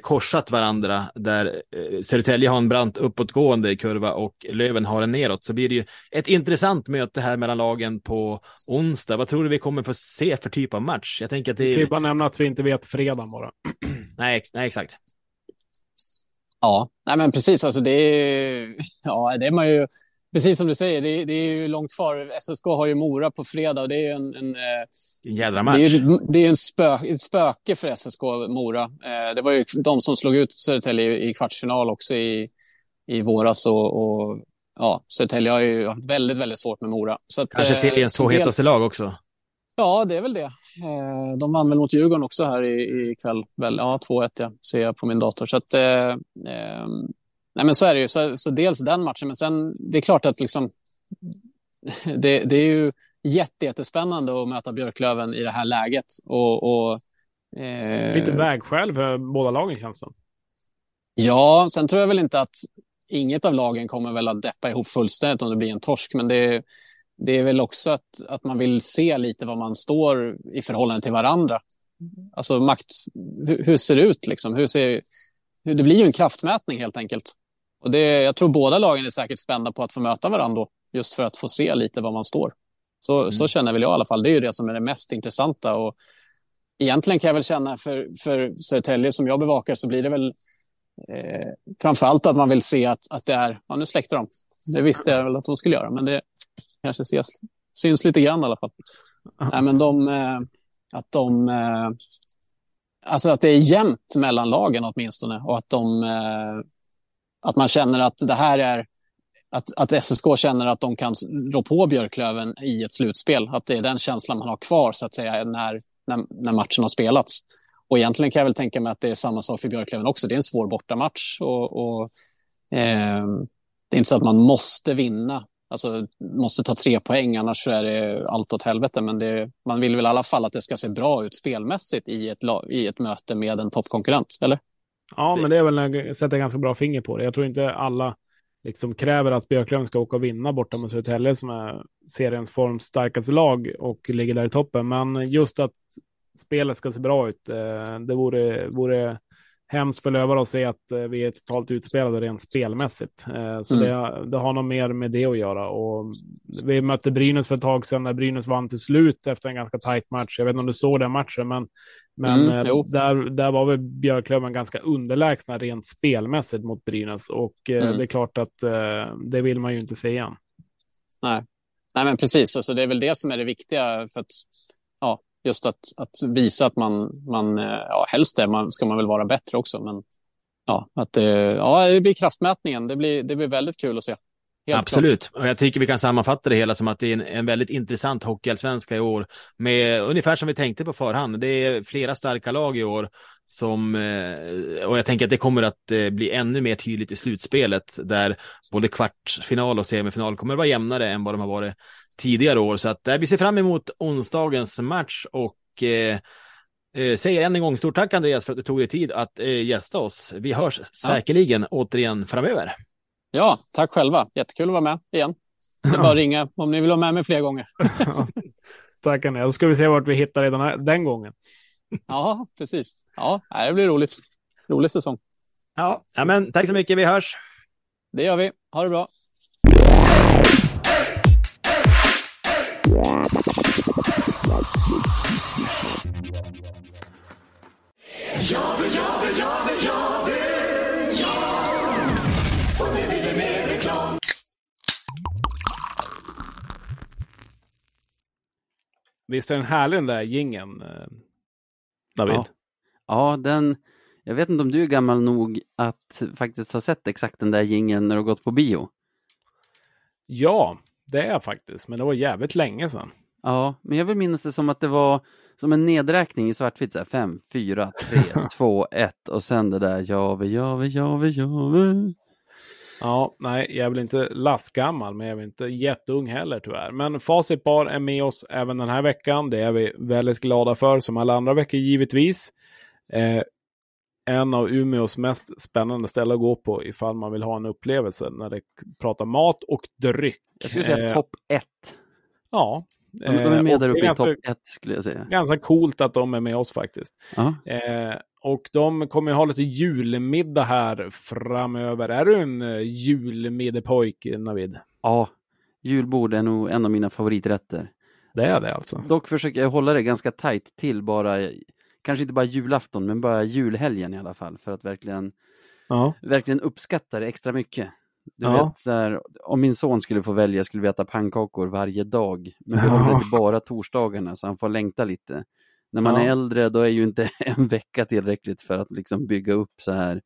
korsat varandra där eh, Södertälje har en brant uppåtgående kurva och Löven har en neråt så blir det ju ett intressant möte här mellan lagen på onsdag. Vad tror du vi kommer få se för typ av match? Jag tänker att det är... Vi bara nämna att vi inte vet fredagen bara. [CLEARS THROAT] nej, nej, exakt. Ja, nej men precis, alltså det är, [LAUGHS] ja, det är man ju precis som du säger, det, det, är ju långt kvar. SSK har ju Mora på fredag och det är en... En, eh, en jädra match. Det är, det är en spö, ett spöke för SSK Mora. Eh, det var ju de som slog ut Södertälje i kvartsfinal också i, i våras. Och, och ja, Södertälje har ju haft väldigt, väldigt svårt med Mora. Så att, Kanske eh, seriens två hetaste lag också. Ja, det är väl det. De vann väl mot Djurgården också här i, i kväll. Väl, ja, 2-1 ja, ser jag på min dator. Så att, eh, Nej, men så är det ju. Så, så dels den matchen, men sen det är klart att liksom, [LAUGHS] det, det är ju jätte, jättespännande att möta Björklöven i det här läget. Och, och eh... Lite vägskäl för båda lagen känns det Ja, sen tror jag väl inte att inget av lagen kommer väl att deppa ihop fullständigt om det blir en torsk, men det, det är väl också att, att man vill se lite var man står i förhållande till varandra. Alltså makt, hur, hur ser det ut liksom? Hur ser, det blir ju en kraftmätning helt enkelt. Och det, jag tror båda lagen är säkert spända på att få möta varandra just för att få se lite var man står. Så, mm. så känner väl jag i alla fall. Det är ju det som är det mest intressanta. Och egentligen kan jag väl känna för, för Södertälje som jag bevakar så blir det väl eh, framförallt att man vill se att, att det är, ja nu släckte de. Det visste jag väl att de skulle göra, men det kanske ses, syns lite grann i alla fall. Nej, men de, eh, att de, eh, alltså att det är jämnt mellan lagen åtminstone och att de, eh, att man känner att det här är, att, att SSK känner att de kan rå på Björklöven i ett slutspel. Att det är den känslan man har kvar så att säga när, när, när matchen har spelats. Och egentligen kan jag väl tänka mig att det är samma sak för Björklöven också. Det är en svår bortamatch och, och eh, det är inte så att man måste vinna. Alltså måste ta tre poäng, annars så är det allt åt helvete. Men det, man vill väl i alla fall att det ska se bra ut spelmässigt i ett, i ett möte med en toppkonkurrent, eller? Ja, men det är väl, sätter ganska bra finger på det. Jag tror inte alla liksom kräver att Björklöven ska åka och vinna borta mot Södertälje som är seriens form starkaste lag och ligger där i toppen. Men just att spelet ska se bra ut. Eh, det vore, vore hemskt för Lövar att se att eh, vi är totalt utspelade rent spelmässigt. Eh, så mm. det, det, har nog mer med det att göra. Och vi mötte Brynäs för ett tag sedan när Brynäs vann till slut efter en ganska tajt match. Jag vet inte om du såg den matchen, men, men mm, där, där var väl Björklöven ganska underlägsna rent spelmässigt mot Brynäs. Och mm. det är klart att det vill man ju inte se igen. Nej, Nej men precis. Alltså, det är väl det som är det viktiga. för att just att, att visa att man, man eh, ja, helst det man, ska man väl vara bättre också. Men ja, att det, ja, det blir kraftmätningen. Det blir, det blir väldigt kul att se. Helt Absolut, klart. och jag tycker vi kan sammanfatta det hela som att det är en, en väldigt intressant hockeyallsvenska i år. Med ungefär som vi tänkte på förhand. Det är flera starka lag i år som, eh, och jag tänker att det kommer att eh, bli ännu mer tydligt i slutspelet där både kvartsfinal och semifinal kommer att vara jämnare än vad de har varit tidigare år. Så att eh, vi ser fram emot onsdagens match och eh, eh, säger än en gång stort tack Andreas för att du tog dig tid att eh, gästa oss. Vi hörs säkerligen ja. återigen framöver. Ja, tack själva. Jättekul att vara med igen. Det är bara att [LAUGHS] ringa om ni vill ha med mig fler gånger. tack Andreas. Då ska vi se vart vi hittar redan den gången. ja, precis. Ja, det blir roligt. Rolig säsong. Ja, men tack så mycket. Vi hörs. Det gör vi. Ha det bra. Visst är den härlig den där gingen, eh, David? Ja. ja, den... Jag vet inte om du är gammal nog att faktiskt ha sett exakt den där gingen när du gått på bio? Ja, det är jag faktiskt, men det var jävligt länge sedan. Ja, men jag vill minnas det som att det var som en nedräkning i svartvitt, 5, 4, 3, 2, 1 och sen det där Jave, Jave, Jave, Jave. Ja, nej, jag är väl inte lastgammal, men jag är inte jätteung heller tyvärr. Men Facit Bar är med oss även den här veckan. Det är vi väldigt glada för, som alla andra veckor givetvis. Eh, en av Umeås mest spännande ställen att gå på ifall man vill ha en upplevelse när det pratar mat och dryck. Jag skulle säga eh, topp ett. Ja, de, de är med eh, där uppe i topp ett skulle jag säga. Ganska coolt att de är med oss faktiskt. Eh, och de kommer ha lite julmiddag här framöver. Är du en uh, julmiddepojk, Navid? Ja, julbord är nog en av mina favoriträtter. Det är det alltså? Dock försöker jag hålla det ganska tajt till bara, kanske inte bara julafton, men bara julhelgen i alla fall, för att verkligen, ja. verkligen uppskatta det extra mycket. Du ja. vet, så här, om min son skulle få välja skulle vi äta pannkakor varje dag. Men vi håller det bara torsdagarna så han får längta lite. När man är äldre då är ju inte [LAUGHS] en vecka tillräckligt för att liksom bygga upp så här,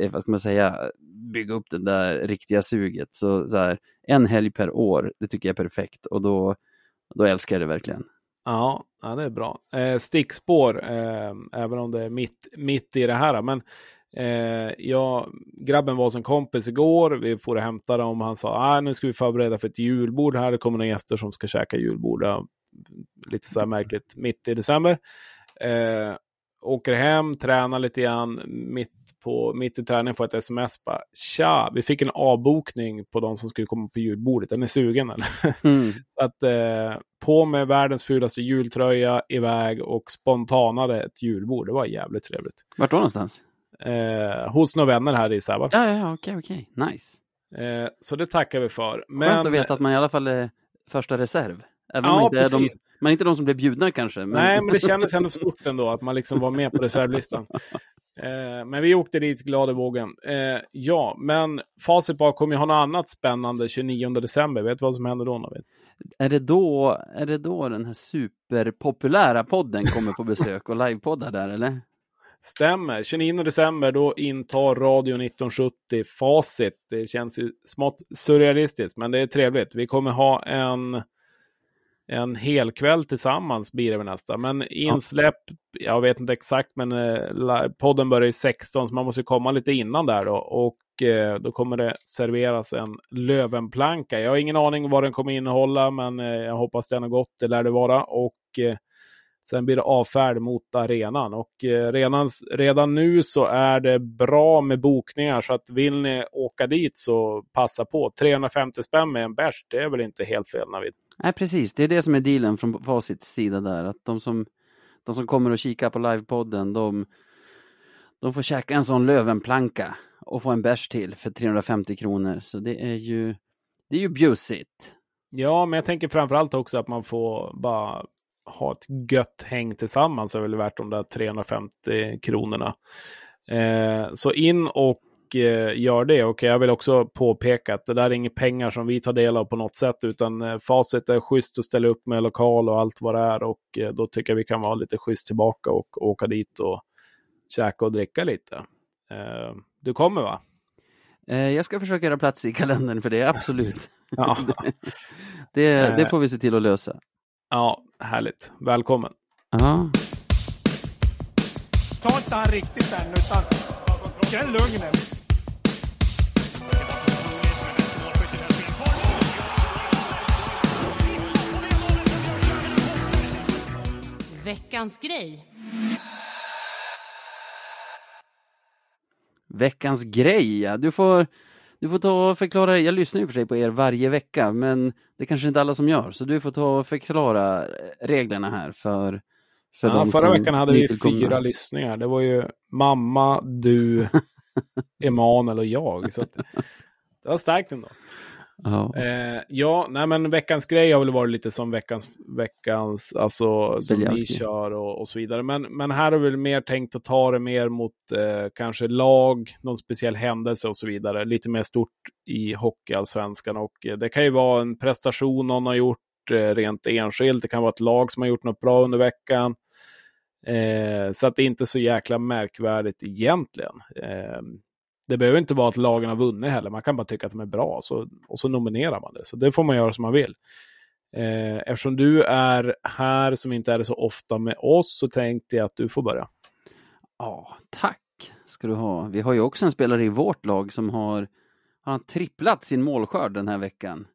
eh, vad ska man säga, bygga upp det där riktiga suget. Så, så här, en helg per år, det tycker jag är perfekt och då, då älskar jag det verkligen. Ja, ja det är bra. Eh, stickspår, eh, även om det är mitt, mitt i det här. Men Eh, jag, grabben var som kompis igår. Vi får hämta dem. Han sa ah, nu ska vi förbereda för ett julbord här. Det kommer några gäster som ska käka julbord. Lite så här märkligt mitt i december. Eh, åker hem, tränar lite grann. Mitt, på, mitt i träningen får ett sms. Bara, Tja, vi fick en avbokning på de som skulle komma på julbordet. Den är sugen eller? Mm. [LAUGHS] så att, eh, på med världens fulaste jultröja, iväg och spontanade ett julbord. Det var jävligt trevligt. Vart då någonstans? eh, hos några vänner här i Sävar. Ja, ja, okej, okej. Nice. Eh, så det tackar vi för. Men... Skönt att veta att man i alla fall är första reserv. Även ja, inte de, är inte de som blev bjudna kanske. Men... Nej, men det kändes ändå stort ändå att man liksom var med på reservlistan. [LAUGHS] Eh, men vi åkte dit glada i vågen. Eh, ja, men Facit bara kommer ju ha något annat spännande 29 december. Vet du vad som händer då Navid? Är det då, är det då den här superpopulära podden kommer på besök och livepoddar där eller? Stämmer. 29 december då intar Radio 1970 Facit. Det känns ju smått surrealistiskt, men det är trevligt. Vi kommer ha en en hel kväll tillsammans blir det väl nästa. Men insläpp, ja. jag vet inte exakt, men eh, podden börjar i 16 så man måste komma lite innan där då. Och eh, då kommer det serveras en lövenplanka. Jag har ingen aning vad den kommer innehålla, men eh, jag hoppas den har gått, det lär det vara. Och Sen blir det avfärd mot arenan och redan, redan nu så är det bra med bokningar så att vill ni åka dit så passa på. 350 spänn med en bärs, det är väl inte helt fel Navid? Nej, precis. Det är det som är dealen från Facits sida där. Att de som, de som kommer och kikar på livepodden, de, de får käka en sån Lövenplanka och få en bärs till för 350 kronor. Så det är ju, det är ju bjussigt. Ja, men jag tänker framförallt också att man får bara ha ett gött häng tillsammans är väl värt de där 350 kronorna. Eh, så in och gör det. Och jag vill också påpeka att det där är inga pengar som vi tar del av på något sätt, utan eh, facit är schysst att ställa upp med lokal och allt vad det är. Och eh, då tycker jag vi kan vara lite schysst tillbaka och åka dit och käka och dricka lite. Eh, du kommer va? Eh, jag ska försöka göra plats i kalendern för det, absolut. [LAUGHS] ja. [LAUGHS] det, det, får vi se till att lösa. Ja, härligt. Välkommen. Ja. Ta inte han riktigt än, utan känn lugnet. Veckans grej. Veckans grej, ja. Du får du får ta och förklara, jag lyssnar ju för sig på er varje vecka, men det kanske inte alla som gör, så du får ta och förklara reglerna här för, för ja, Förra veckan hade vi fyra lyssningar. Det var ju mamma, du, [LAUGHS] Emanuel och jag. Så det var starkt ändå. Ja. Eh, ja, nej men veckans grej har väl varit lite som veckans, veckans alltså som vi kör och, och, så vidare. Men, men här har vi väl mer tänkt att ta det mer mot eh, kanske lag, någon speciell händelse och så vidare. Lite mer stort i hockeyallsvenskan och eh, det kan ju vara en prestation någon har gjort eh, rent enskilt. Det kan vara ett lag som har gjort något bra under veckan. Eh, så att det är inte så jäkla märkvärdigt egentligen. Eh, det behöver inte vara att lagen har vunnit heller. Man kan bara tycka att de är bra så, och så nominerar man det. Så det får man göra som man vill. Eh, eftersom du är här som inte är det så ofta med oss så tänkte jag att du får börja. Ja, tack ska du ha. Vi har ju också en spelare i vårt lag som har, har han tripplat sin målskörd den här veckan.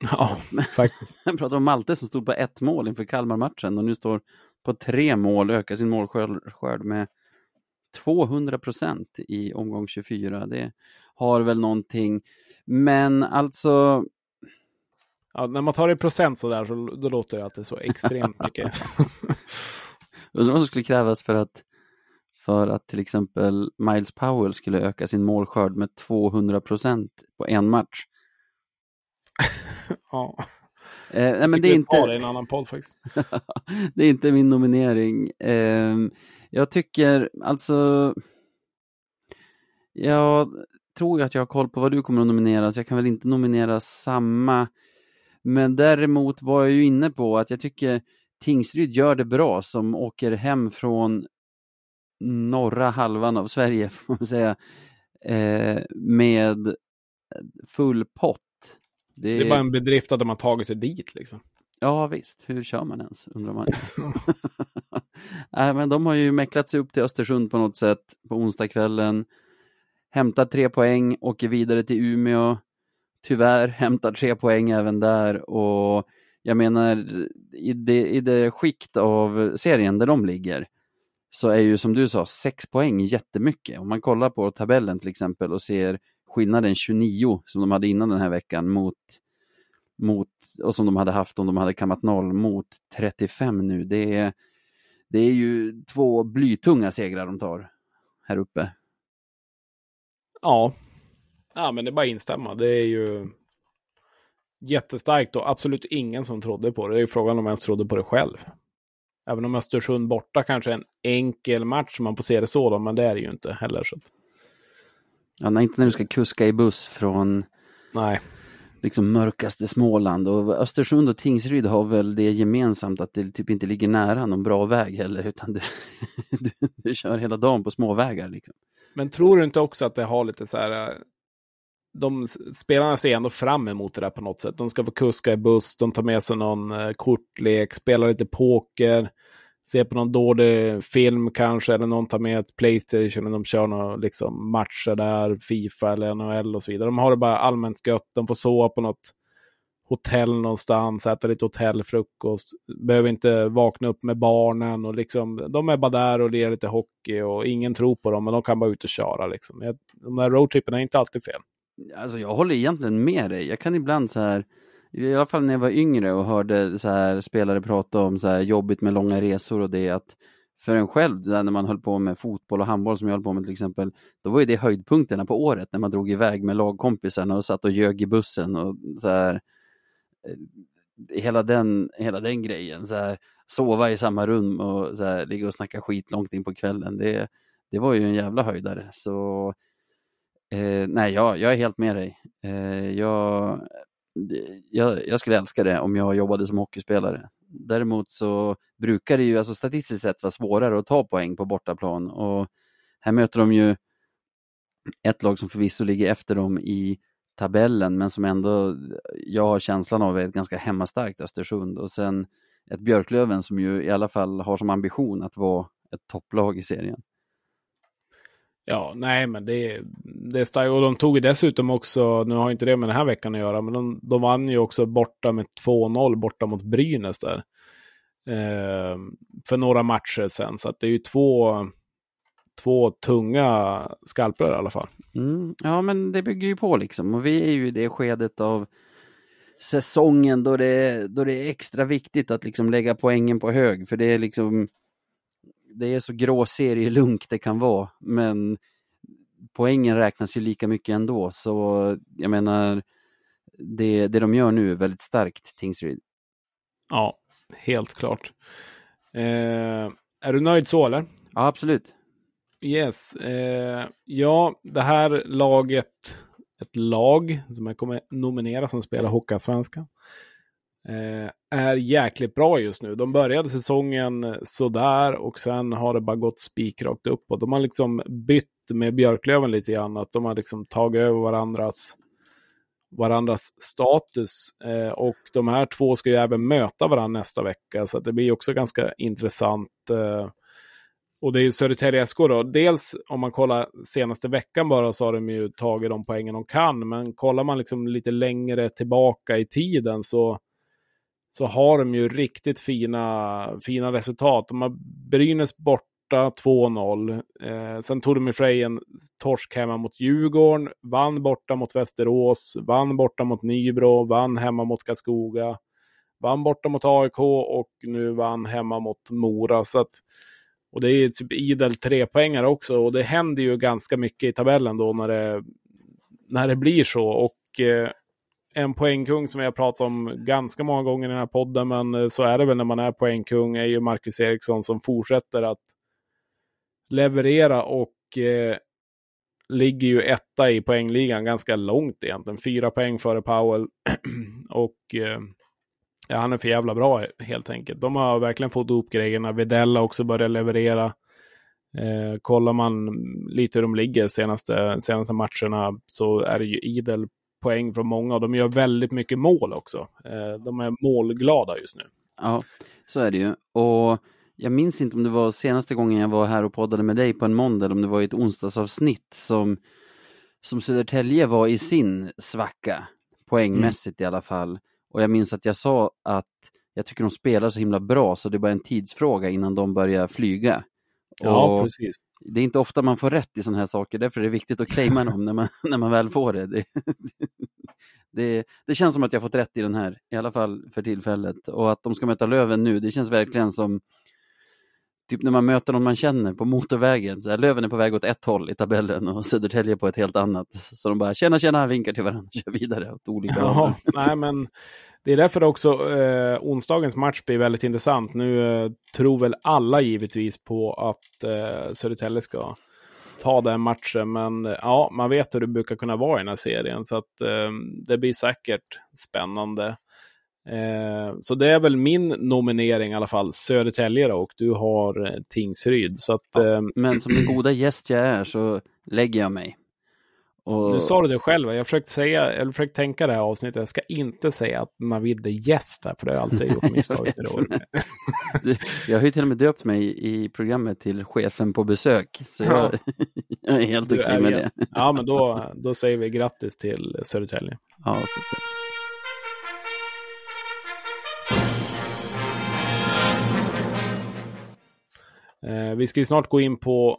Ja, [LAUGHS] faktiskt. Jag pratar om Malte som stod på ett mål inför Kalmar-matchen och nu står på tre mål, ökar sin målskörd med 200 procent i omgång 24. Det har väl någonting. Men alltså... Ja, när man tar det i procent så där så då låter det är så extremt [LAUGHS] mycket. Undrar vad som skulle krävas för att för att till exempel Miles Powell skulle öka sin målskörd med 200 procent på en match. [LAUGHS] ja. Eh, nej, men det är inte... Det en annan podd faktiskt. [LAUGHS] det är inte min nominering. Eh, jag tycker alltså... Jag tror ju att jag har koll på vad du kommer att nominera, så jag kan väl inte nominera samma. Men däremot var jag ju inne på att jag tycker Tingsryd gör det bra som åker hem från norra halvan av Sverige, [LAUGHS] får man säga, eh, med full pott. Det... det är bara en bedrift att de har tagit sig dit liksom. Ja visst, hur kör man ens, undrar man. [LAUGHS] [LAUGHS] Nej, [LAUGHS] äh, men de har ju mäcklat sig upp till Östersund på något sätt på onsdagskvällen. Hämtat tre poäng, åker vidare till Umeå. Tyvärr hämtar tre poäng även där och jag menar i det, i det skikt av serien där de ligger så är ju som du sa sex poäng jättemycket. Om man kollar på tabellen till exempel och ser skillnaden 29 som de hade innan den här veckan mot mot, och som de hade haft om de hade kammat noll mot 35 nu. Det är, det är ju två blytunga segrar de tar här uppe. Ja, ja men det är bara att instämma. Det är ju jättestarkt och absolut ingen som trodde på det. Det är frågan om jag ens trodde på det själv. Även om Östersund borta kanske är en enkel match, man får se det så då, men det är det ju inte heller. Så. Ja, nej, inte när du ska kuska i buss från Nej liksom mörkaste Småland. Och Östersund och Tingsryd har väl det gemensamt att det typ inte ligger nära någon bra väg heller, utan du, [LAUGHS] du, du kör hela dagen på småvägar. Liksom. Men tror du inte också att det har lite så här... Eh, de spelarna ser ändå fram emot det där på något sätt. De ska få kuska i buss, de tar med sig någon eh, kortlek, spelar lite poker, ser på någon dålig film kanske, eller någon tar med ett Playstation och de kör några liksom, matcher där, Fifa eller NHL och så vidare. De har det bara allmänt gött, de får sova på något hotell någonstans, äta lite hotellfrukost, behöver inte vakna upp med barnen och liksom, de är bara där och lirar lite hockey och ingen tror på dem, men de kan bara ut och köra liksom. Jag- De där roadtrippen är inte alltid fel. Alltså jag håller egentligen med dig. Jag kan ibland så här, i alla fall när jag var yngre och hörde så här spelare prata om så här jobbigt med långa resor och det att för en själv, så när man höll på med fotboll och handboll som jag höll på med till exempel, då var ju det höjdpunkterna på året när man drog iväg med lagkompisarna och satt och ljög i bussen och så här, eh, hela den, hela den grejen, så här, sova i samma rum och så här, ligga och snacka skit långt in på kvällen, det, det var ju en jävla höjdare. Så Eh, nej, jag, jag är helt med dig. Eh, jag, jag, jag skulle älska det om jag jobbade som hockeyspelare. Däremot så brukar det ju alltså statistiskt sett vara svårare att ta poäng på bortaplan och här möter de ju ett lag som förvisso ligger efter dem i tabellen men som ändå jag har känslan av är ett ganska hemmastarkt Östersund och sen ett Björklöven som ju i alla fall har som ambition att vara ett topplag i serien. Ja, nej, men det, det är starkt. Och de tog ju dessutom också, nu har inte det med den här veckan att göra, men de, de vann ju också borta med 2-0 borta mot Brynäs där. Eh, för några matcher sen. Så att det är ju två, två tunga skalper i alla fall. Mm, ja, men det bygger ju på liksom och vi är ju i det skedet av säsongen då det, då det är extra viktigt att liksom lägga poängen på hög för det är liksom det är så grå serielunk det kan vara men poängen räknas ju lika mycket ändå så jag menar det, det de gör nu är väldigt starkt Tingsryd. Ja, helt klart. Eh, är du nöjd så eller? Ja, absolut. Yes. Eh, ja, det här laget, ett lag som jag kommer nominera som spelar Hockeyallsvenskan, eh, är jäkligt bra just nu. De började säsongen sådär och sen har det bara gått spikrakt uppåt. De har liksom bytt med Björklöven lite grann, att de har liksom tagit över varandras varandras status. Eh, och de här två ska ju även möta varandra nästa vecka, så att det blir också ganska intressant. Eh, och det är ju Södertälje SK då. Dels om man kollar senaste veckan bara så har de ju tagit de poängen de kan. Men kollar man liksom lite längre tillbaka i tiden så, så har de ju riktigt fina, fina resultat. De har Brynäs borta 2-0. Eh, sen tog de i sig en torsk hemma mot Djurgården. Vann borta mot Västerås. Vann borta mot Nybro. Vann hemma mot Karlskoga. Vann borta mot AIK och nu vann hemma mot Mora. Så att, och det är typ idel trepoängare också och det händer ju ganska mycket i tabellen då när det, när det blir så. Och eh, en poängkung som jag pratat om ganska många gånger i den här podden, men eh, så är det väl när man är poängkung, är ju Marcus Eriksson som fortsätter att leverera och eh, ligger ju etta i poängligan ganska långt egentligen. Fyra poäng före Powell. [CLEARS THROAT] och eh, ja, han är för jävla bra helt enkelt. De har verkligen fått ihop grejerna. Vidella också börjar leverera. Eh, kollar man lite hur de ligger senaste, senaste matcherna så är det ju idel poäng från många och de gör väldigt mycket mål också. Eh, de är målglada just nu. Ja, så är det ju. Och jag minns inte om det var senaste gången jag var här och poddade med dig på en måndag eller om det var i ett onsdagsavsnitt som, som Södertälje var i sin svacka, poängmässigt i alla fall. Och jag minns att jag sa att jag tycker de spelar så himla bra så det är bara en tidsfråga innan de börjar flyga. Ja, Och precis. Det är inte ofta man får rätt i sådana här saker, därför är det viktigt att claima dem när man, [LAUGHS] när man väl får det. Det, [LAUGHS] det. det känns som att jag fått rätt i den här, i alla fall för tillfället. Och att de ska möta Löven nu, det känns verkligen som typ när man möter någon man känner på motorvägen. Så här, Löven är på väg åt ett håll i tabellen och Södertälje på ett helt annat. Så de bara tjena tjena, vinkar till varandra, kör vidare åt olika. Ja, [LAUGHS] nej men Det är därför också eh, onsdagens match blir väldigt intressant. Nu eh, tror väl alla givetvis på att eh, Södertälje ska ta den matchen. Men eh, ja, man vet hur det brukar kunna vara i den här serien. Så att eh, det blir säkert spännande. Eh, så det är väl min nominering i alla fall, Södertälje då, och du har eh, Tingsryd. Så att, eh, men som den [CLEARS THROAT] goda gäst jag är så lägger jag mig. Och, Nu sa du det själv, jag försökt säga, jag försökt tänka det här avsnittet, jag ska inte säga att Navid är gäst här, för det har jag alltid gjort misstag [LAUGHS] Jag [LAUGHS] jag har ju till och med döpt mig i programmet till chefen på besök. Så jag, [LAUGHS] jag är helt okej är med gäst. det. Ja, men då, då säger vi grattis till Södertälje. Ja, så, Eh, vi ska ju snart gå in på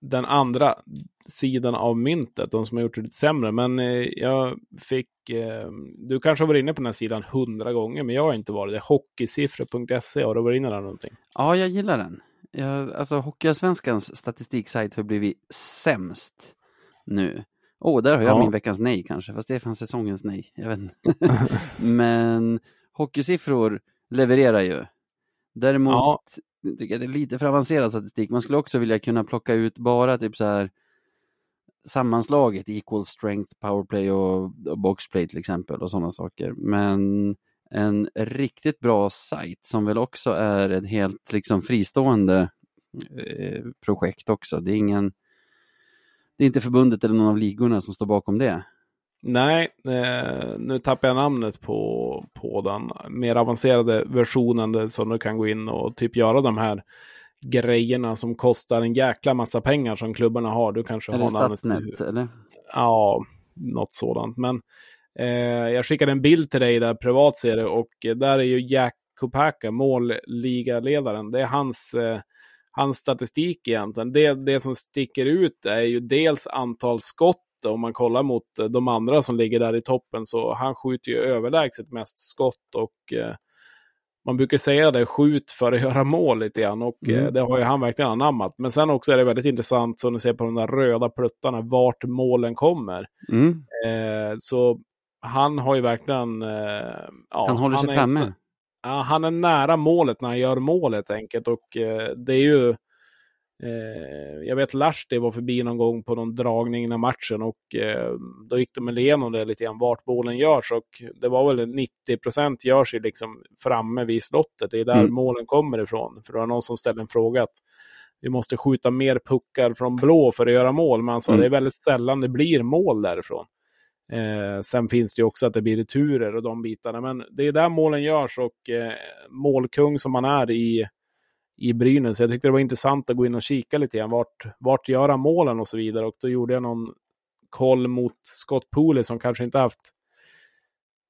den andra sidan av myntet, de som har gjort det lite sämre. Men eh, jag fick, eh, du kanske har varit inne på den här sidan hundra gånger, men jag har inte varit det. Hockeysiffror.se, har du varit inne där någonting? ja, jag gillar den. Jag, alltså Hockeyallsvenskans statistiksajt har blivit sämst nu. Åh, oh, där har jag Ja. min veckans nej kanske, fast det är fan säsongens nej. Jag vet inte. [LAUGHS] Men hockeysiffror levererar ju. Däremot Ja. tycker jag det är lite för avancerad statistik. Man skulle också vilja kunna plocka ut bara typ så här sammanslaget equal strength, powerplay och, och boxplay till exempel och sådana saker. Men en riktigt bra sajt som väl också är ett helt liksom fristående eh, projekt också. Det är ingen det är inte förbundet eller någon av ligorna som står bakom det. Nej, eh, nu tappar jag namnet på, på den mer avancerade versionen som du kan gå in och typ göra de här grejerna som kostar en jäkla massa pengar som klubbarna har. Du kanske Eller har namnet. Statsnet, eller? Ja, något sådant. Men eh, jag skickade en bild till dig där privat ser det och där är ju Jack Kopaka, målligaledaren. Det är hans, eh, hans statistik egentligen. Det, det som sticker ut är ju dels antal skott. Om man kollar mot eh, de andra som ligger där i toppen så han skjuter ju överlägset mest skott och eh, man brukar säga det, skjut för att [LAUGHS] göra mål lite grann och Mm. eh, det har ju han verkligen anammat. Men sen också är det väldigt intressant som du ser på de där röda pluttarna, vart målen kommer. Mm. Eh, så han har ju verkligen... Eh, ja, Han håller sig är framme. han är nära målet när han gör mål helt enkelt. Och eh, det är ju... Eh, jag vet Lahti var förbi någon gång på någon dragning i matchen och eh, då gick de igenom det lite grann, vart bollen görs. Och det var väl 90 procent görs ju liksom framme vid slottet. Det är där Mm. målen kommer ifrån. För det var någon som ställde en fråga att vi måste skjuta mer puckar från blå för att göra mål. Men han sa Mm. det är väldigt sällan det blir mål därifrån. Eh, sen finns det ju också att det blir returer och de bitarna. Men det är där målen görs och eh, målkung som man är i, i Brynäs. Jag tyckte det var intressant att gå in och kika lite grann. Vart, vart gör han målen och så vidare. Och då gjorde jag någon koll mot Scott Pooley som kanske inte haft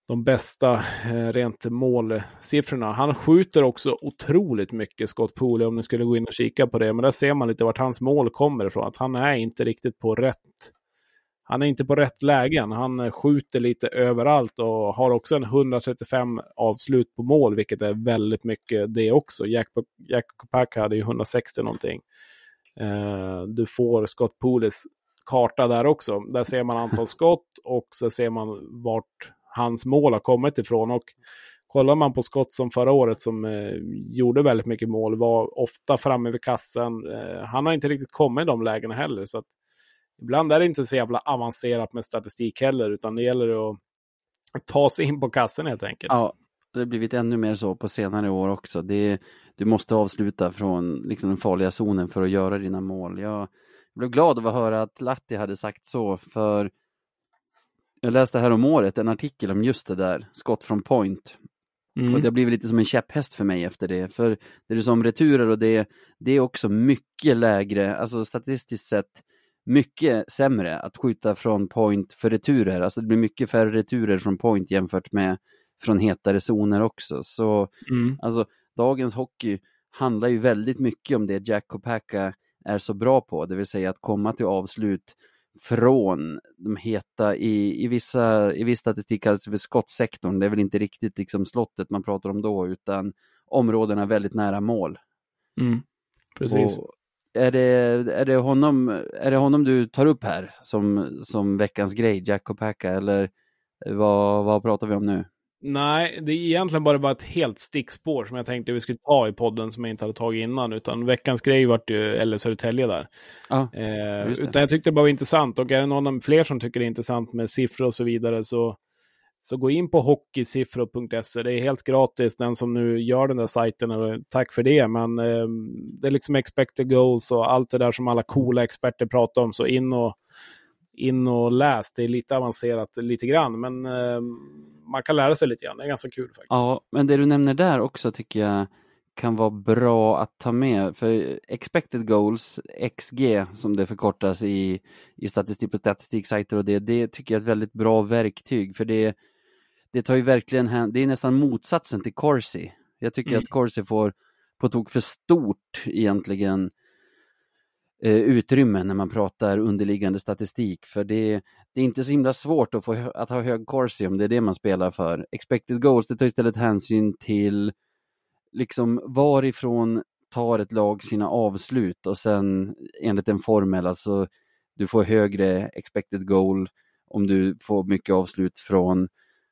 de bästa eh, rent målsiffrorna. Han skjuter också otroligt mycket Scott Pooley om ni skulle gå in och kika på det. Men där ser man lite vart hans mål kommer ifrån. Att han är inte riktigt på rätt han är inte på rätt lägen. Han skjuter lite överallt och har också en 135 avslut på mål, vilket är väldigt mycket det också. Jack, Jack Kopaka hade ju 160 någonting. Eh, du får Scott Poolis karta där också. Där ser man antal [LAUGHS] skott och så ser man vart hans mål har kommit ifrån. Och kollar man på skott som förra året som eh, gjorde väldigt mycket mål, var ofta framme vid kassen. Eh, han har inte riktigt kommit i de lägena heller. Så att ibland är det inte så jävla avancerat med statistik heller, utan det gäller att ta sig in på kassen helt enkelt. Ja, det har blivit ännu mer så på senare år också. Det, du måste avsluta från liksom, den farliga zonen för att göra dina mål. Jag blev glad av att höra att Latti hade sagt så, för jag läste här om året en artikel om just det där, skott från point. Mm. Och det har blivit lite som en käpphäst för mig efter det. För det du sa om returer och det, det är också mycket lägre, alltså statistiskt sett mycket sämre att skjuta från point för returer. Alltså det blir mycket färre returer från point jämfört med från hetare zoner också. Så Mm. alltså dagens hockey handlar ju väldigt mycket om det Jack Kopaka är så bra på, det vill säga att komma till avslut från de heta, i, i, vissa, i viss statistik kallas det för skottsektorn, det är väl inte riktigt liksom slottet man pratar om då, utan områdena väldigt nära mål. Mm. Precis. Och är, det, är, det honom, är det honom du tar upp här som, som veckans grej, Jack Kopaka, eller vad, vad pratar vi om nu? Nej, det är egentligen bara, bara ett helt stickspår som jag tänkte vi skulle ta i podden som jag inte hade tagit innan. Utan veckans grej vart ju eller Södertälje där. Ja, Eh, utan jag tyckte det bara var intressant. Och är det någon av fler som tycker det är intressant med siffror och så vidare så, så gå in på hockeysiffror.se. Det är helt gratis. Den som nu gör den där sajten, och tack för det. Men eh, det är liksom expected goals och allt det där som alla coola experter pratar om. Så in och, in och läs. Det är lite avancerat lite grann. Men eh, man kan lära sig lite grann. Det är ganska kul faktiskt. Ja, men det du nämner där också tycker jag kan vara bra att ta med. För expected goals, XG som det förkortas i, i statistik på statistiksajter och det, det tycker jag är ett väldigt bra verktyg. För det, det tar ju verkligen hän- det är nästan motsatsen till Corsi. Jag tycker Mm. att Corsi får på tok för stort egentligen eh, utrymme när man pratar underliggande statistik. För det, det är inte så himla svårt att, få, att ha hög corsi om det är det man spelar för. Expected goals, det tar istället hänsyn till liksom varifrån tar ett lag sina avslut och sen enligt en formel, alltså du får högre expected goal om du får mycket avslut från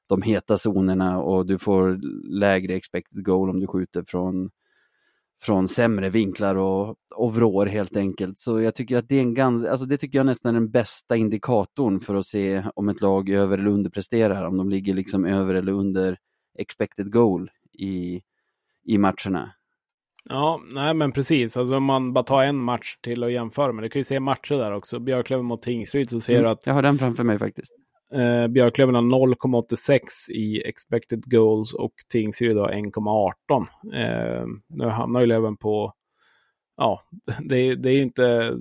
de heta zonerna och du får lägre expected goal om du skjuter från från sämre vinklar och, och vrår helt enkelt. Så jag tycker att det är en ganska, alltså det tycker jag nästan är den bästa indikatorn för att se om ett lag över eller underpresterar, om de ligger liksom över eller under expected goal i, i matcherna. Ja, nej men precis. Alltså om man bara tar en match till och jämför med. Du kan ju se matcher där också. Björklöven mot Tingsryd så ser du att Jag har den framför mig faktiskt. Eh, Björklöven har 0,86 i expected goals och Tingsryd har 1,18. Eh, nu hamnar ju Löven på Ja, [LAUGHS] det, är- det är ju inte,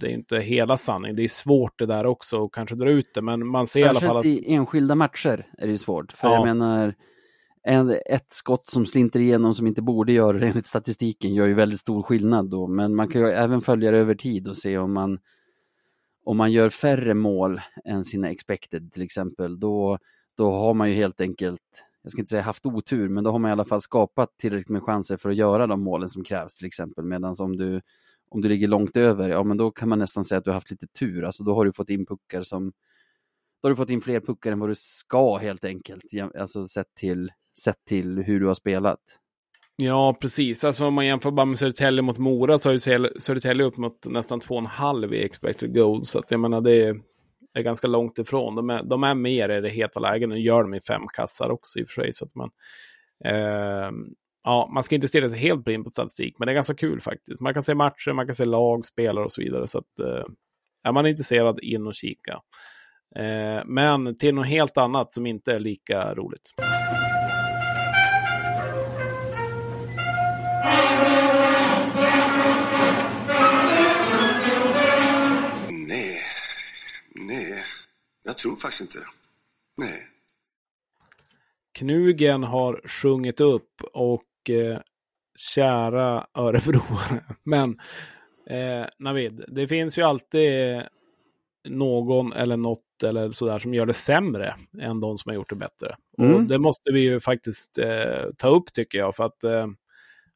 det är inte hela sanningen. Det är svårt det där också att kanske dra ut det, men man ser i alla fall Särskilt att... i enskilda matcher är det ju svårt. För Ja. jag menar, en, ett skott som slinter igenom som inte borde göra det enligt statistiken gör ju väldigt stor skillnad då. Men man kan ju även följa det över tid och se om man, om man gör färre mål än sina expected till exempel, då, då har man ju helt enkelt, jag ska inte säga haft otur, men då har man i alla fall skapat tillräckligt med chanser för att göra de målen som krävs till exempel. Medan om du, om du ligger långt över, ja men då kan man nästan säga att du har haft lite tur. Alltså då har du fått in puckar som då har du fått in fler puckar än vad du ska helt enkelt, alltså sett till, sett till hur du har spelat. Ja, precis. Alltså om man jämför bara med Södertälje mot Mora så har ju Södertälje upp mot nästan 2,5 i expected goals. Så att jag menar, det är, är ganska långt ifrån. De är, de är mer i det heta lägen och gör de i fem kassar också i och för sig. Så att man, eh, ja, man ska inte stirra sig helt blind på statistik, men det är ganska kul faktiskt. Man kan se matcher, man kan se lag, spelare och så vidare. Så att, eh, är man intresserad, in och kika. Eh, men till något helt annat som inte är lika roligt. Jag tror faktiskt inte. Nej. Knugen har sjungit upp och eh, kära örebroare. [LAUGHS] Men eh, Navid, det finns ju alltid någon eller något eller sådär som gör det sämre än de som har gjort det bättre. Och Mm. det måste vi ju faktiskt eh, ta upp tycker jag. För att eh,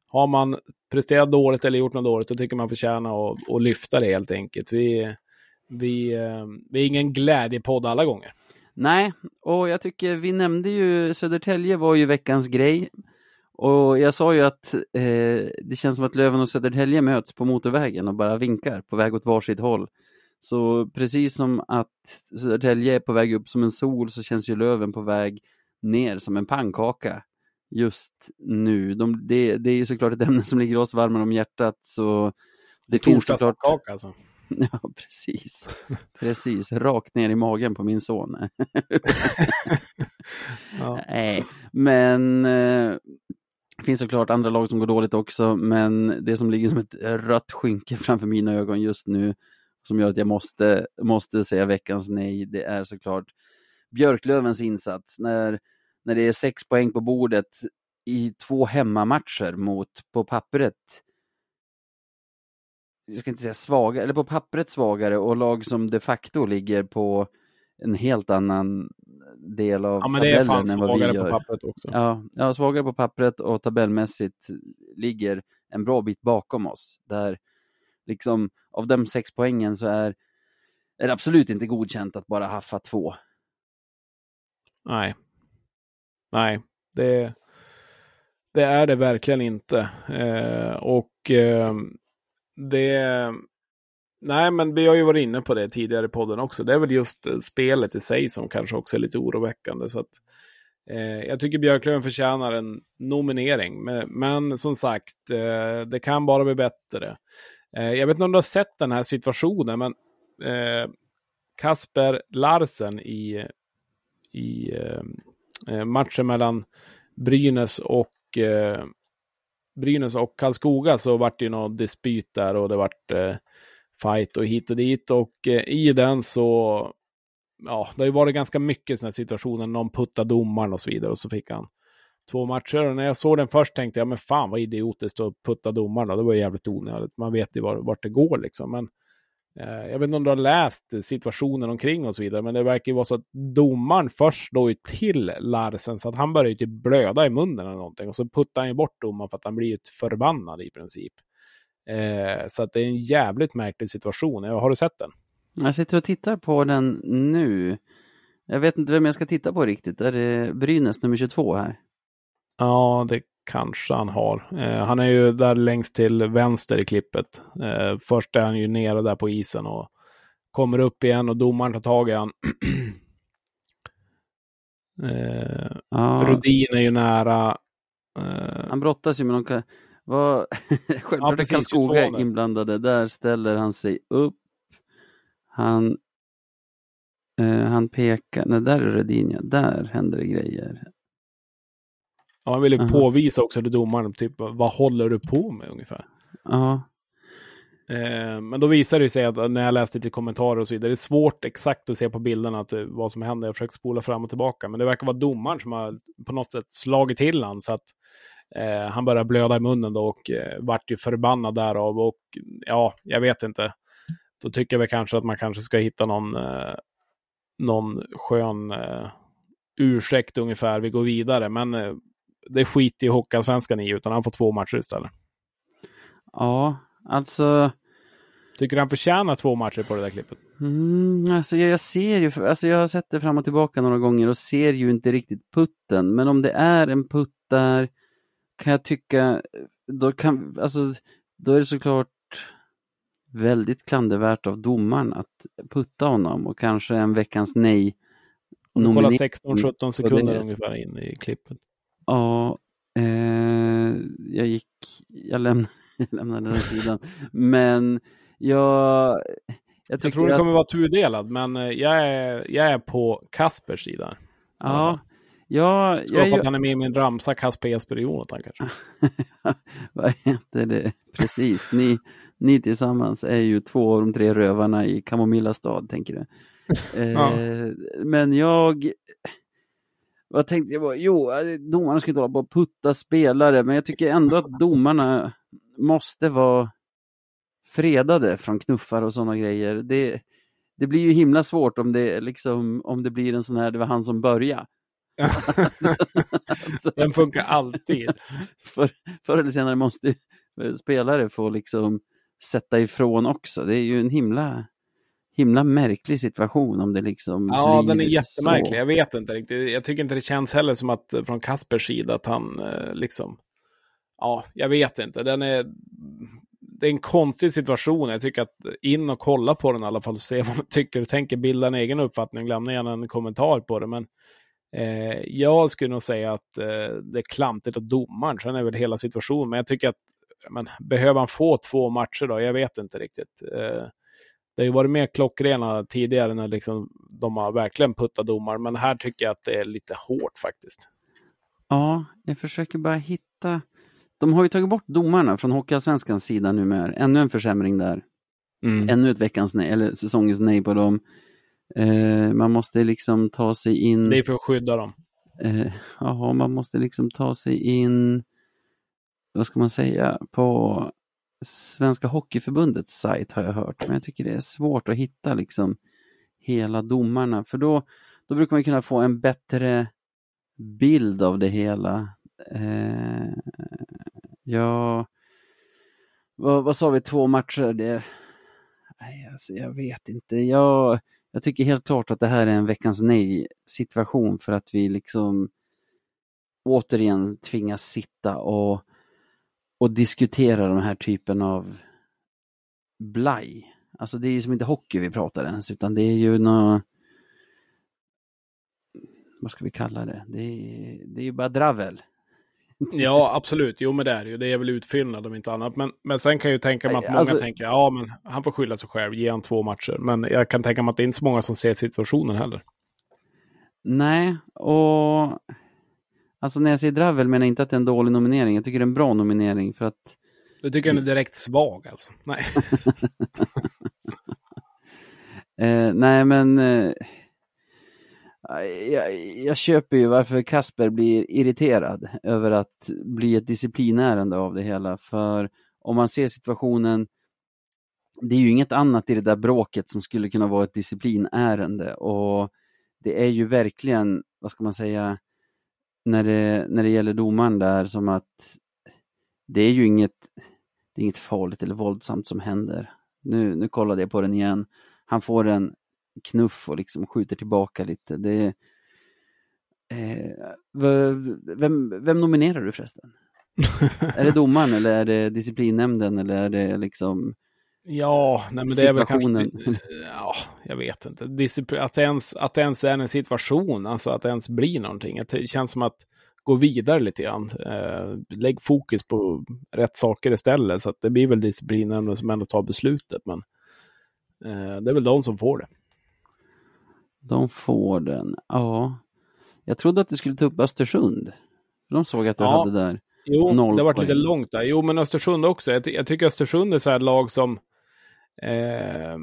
har man presterat dåligt eller gjort något dåligt, då tycker man förtjänar att, att lyfta det helt enkelt. Vi, vi, eh, vi är ingen glädjepodd alla gånger. Nej, och jag tycker vi nämnde ju Södertälje var ju veckans grej. Och jag sa ju att eh, det känns som att Löven och Södertälje möts på motorvägen och bara vinkar på väg åt varsitt håll. Så precis som att Södertälje är på väg upp som en sol så känns ju Löven på väg ner som en pannkaka just nu. De, det, det är ju såklart ett ämne som ligger oss varmare om hjärtat så det finns såklart alltså. [LAUGHS] Ja, precis. Precis, rakt ner i magen på min son. [LAUGHS] Ja. Nej, men eh, det finns såklart andra lag som går dåligt också, men det som ligger som ett rött skynke framför mina ögon just nu, som gör att jag måste, måste säga veckans nej, det är såklart Björklövens insats. När, när det är sex poäng på bordet i två hemmamatcher mot, på pappret, jag ska inte säga svaga, eller på pappret svagare och lag som de facto ligger på en helt annan del av Ja, men det är tabellen fan än vad vi svagare på pappret också. Ja, ja, svagare på pappret och tabellmässigt ligger en bra bit bakom oss. Där liksom av de sex poängen så är, är det absolut inte godkänt att bara haffa två. Nej. nej, det, det är det verkligen inte. Eh, och eh, det... Nej, men vi har ju varit inne på det tidigare i podden också. Det är väl just eh, spelet i sig som kanske också är lite oroväckande. Så att, eh, jag tycker Björklöven förtjänar en nominering. Men, men som sagt, eh, det kan bara bli bättre. Eh, jag vet inte om du har sett den här situationen, men eh, Kasper Larsen i, i eh, eh matchen mellan Brynäs och eh, Brynäs och Karlskoga så vart det ju någon dispyt där och det vart eh, fight och hit och dit och eh, i den så ja, det har ju varit ganska mycket sådana situationer, någon puttade domaren och så vidare och så fick han två matcher. Och när jag såg den först tänkte jag, men fan vad idiotiskt att putta domaren då. Det var jävligt onödigt. Man vet ju vart, vart det går liksom. Men eh, jag vet inte om du har läst situationen omkring och så vidare, men det verkar ju vara så att domaren först då ju till Larsen, så att han börjar ju typ blöda i munnen eller någonting. Och så puttar han ju bort domaren för att han blir ju förbannad i princip. Eh, så att det är en jävligt märklig situation. Har du sett den? Jag sitter och tittar på den nu. Jag vet inte vem jag ska titta på riktigt. Är det Brynäs nummer 22 här? Ja, det kanske han har. Eh, han är ju där längst till vänster i klippet. Eh, först är han ju nere där på isen och kommer upp igen och domaren tar tag i han. [CLEARS THROAT] eh, ja. Rudin är ju nära. Eh, han brottas ju med någon... Vad... [LAUGHS] Självklart är Karlskoga inblandade. Där ställer han sig upp. Han, eh, han pekar, nej där är Rudin, där händer det grejer. Ja, han ville uh -huh. påvisa också till domaren, typ vad håller du på med ungefär? Ja. Eh, men då visade det sig att när jag läste lite kommentarer och så vidare, det är svårt exakt att se på bilderna att, eh, vad som händer. Jag försöker spola fram och tillbaka, men det verkar vara domaren som har på något sätt slagit till han så att eh, han började blöda i munnen då och eh, vart ju förbannad därav och ja, jag vet inte. Då tycker vi kanske att man kanske ska hitta någon, eh, någon skön eh, ursäkt ungefär. Vi går vidare, men eh, det skiter ju Hockeyallsvenskan i, utan han får två matcher istället. Ja, alltså... Tycker du han förtjänar två matcher på det där klippet? Mm, alltså jag, jag, ser ju, alltså jag har sett det fram och tillbaka några gånger och ser ju inte riktigt putten. Men om det är en putt där kan jag tycka, då, kan, alltså, då är det såklart väldigt klandervärt av domaren att putta honom och kanske en veckans nej. Kolla 16-17 sekunder ungefär in i klippet. Ja, eh, jag gick, jag lämnade, [LAUGHS] jag lämnade den sidan. Men jag... Jag, jag tror det kommer att... vara tudelad, men eh, jag är, jag är på Kaspers sida. Ja, ja jag, jag, för att han är med i min ramsa Kasper Jesper Jonathan kanske. [LAUGHS] Vad heter det? Precis, ni, ni tillsammans är ju två av de tre rövarna i Kamomilla stad, tänker du. [LAUGHS] Eh, ja. Men jag vad tänkte jag? Jo, eh, domarna ska inte hålla på och putta spelare, men jag tycker ändå att domarna måste vara fredade från knuffar och sådana grejer. Det, det blir ju himla svårt om det, liksom, om det blir en sån här, det var han som började. [LAUGHS] Den funkar alltid. [LAUGHS] För, förr eller senare måste spelare få liksom sätta ifrån också. Det är ju en himla himla märklig situation om det liksom Ja, den är jättemärklig. Så. Jag vet inte riktigt. Jag tycker inte det känns heller som att från Kaspers sida att han eh, liksom... Ja, jag vet inte. Den är... Det är en konstig situation. Jag tycker att in och kolla på den i alla fall och se [LAUGHS] vad man tycker och tänker. Bilda en egen uppfattning. Lämna gärna en kommentar på det. Men eh, jag skulle nog säga att eh, det är klantigt av domaren. Sen är väl hela situationen. Men jag tycker att men, behöver han få två matcher då? Jag vet inte riktigt. Eh, det har ju varit mer klockrena tidigare när liksom de har verkligen puttat domar, men här tycker jag att det är lite hårt faktiskt. Ja, jag försöker bara hitta. De har ju tagit bort domarna från Hockeyallsvenskans sida numera. Ännu en försämring där. Mm. Ännu ett veckans nej, eller säsongens nej på dem. Eh, man måste liksom ta sig in. Det är för att skydda dem. Eh, ja, man måste liksom ta sig in, vad ska man säga, på Svenska Hockeyförbundets sajt har jag hört, men jag tycker det är svårt att hitta liksom hela domarna, för då, då brukar man kunna få en bättre bild av det hela. Eh, ja, vad, vad sa vi, två matcher? Det, nej, alltså, jag vet inte. Jag, jag tycker helt klart att det här är en veckans nej situation för att vi liksom återigen tvingas sitta och, och diskutera den här typen av blaj. Alltså det är ju som inte hockey vi pratar ens, utan det är ju något vad ska vi kalla det? Det är, det är ju bara dravel. [LAUGHS] Ja, absolut. Jo, men det är det ju. Det är väl utfyllnad om inte annat. Men, men sen kan jag ju tänka mig att många Alltså- tänker, ja, men han får skylla sig själv, ge han två matcher. Men jag kan tänka mig att det är inte så många som ser situationen heller. Nej, och alltså när jag säger dravel menar jag inte att det är en dålig nominering. Jag tycker det är en bra nominering för att Du tycker han är direkt svag alltså? Nej. [LAUGHS] Eh, nej, men eh, jag, jag köper ju varför Kasper blir irriterad över att bli ett disciplinärende av det hela. För om man ser situationen, det är ju inget annat i det där bråket som skulle kunna vara ett disciplinärende. Och det är ju verkligen, vad ska man säga, när det, när det gäller domaren där som att det är ju inget, är inget farligt eller våldsamt som händer. Nu, nu kollade jag på den igen han får en knuff och liksom skjuter tillbaka lite. Det, eh, vem, vem nominerar du förresten? [LAUGHS] är det domaren eller är det disciplinnämnden eller är det liksom Ja, nej, men det är väl kanske... Ja, jag vet inte. Discipl- att, det ens, att ens är en situation, alltså att det ens blir någonting. Det känns som att gå vidare lite grann. Eh, lägg fokus på rätt saker istället. Så att det blir väl disciplinnämnden som ändå tar beslutet. Men eh, det är väl de som får det. De får den, ja. Jag trodde att du skulle ta upp Östersund. De såg att du Ja. hade där. Jo, det har varit lite långt där. Jo, men Östersund också. Jag, jag tycker Östersund är så här lag som... Eh,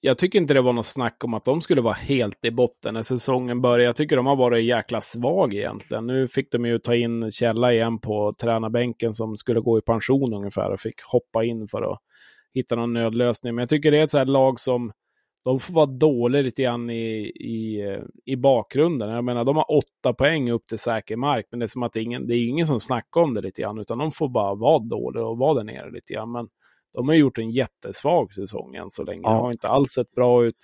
jag tycker inte det var något snack om att de skulle vara helt i botten när säsongen började. Jag tycker de har varit jäkla svag egentligen. Nu fick de ju ta in Källa igen på tränarbänken som skulle gå i pension ungefär och fick hoppa in för att hitta någon nödlösning. Men jag tycker det är ett så här lag som de får vara dåliga lite grann i, i, eh, i bakgrunden. Jag menar, de har åtta poäng upp till säker mark, men det är som att ingen, det är ingen som snackar om det lite grann, utan de får bara vara dåliga och vara där nere lite grann. Men de har gjort en jättesvag säsong än så länge. Ja. Har inte alls sett bra ut.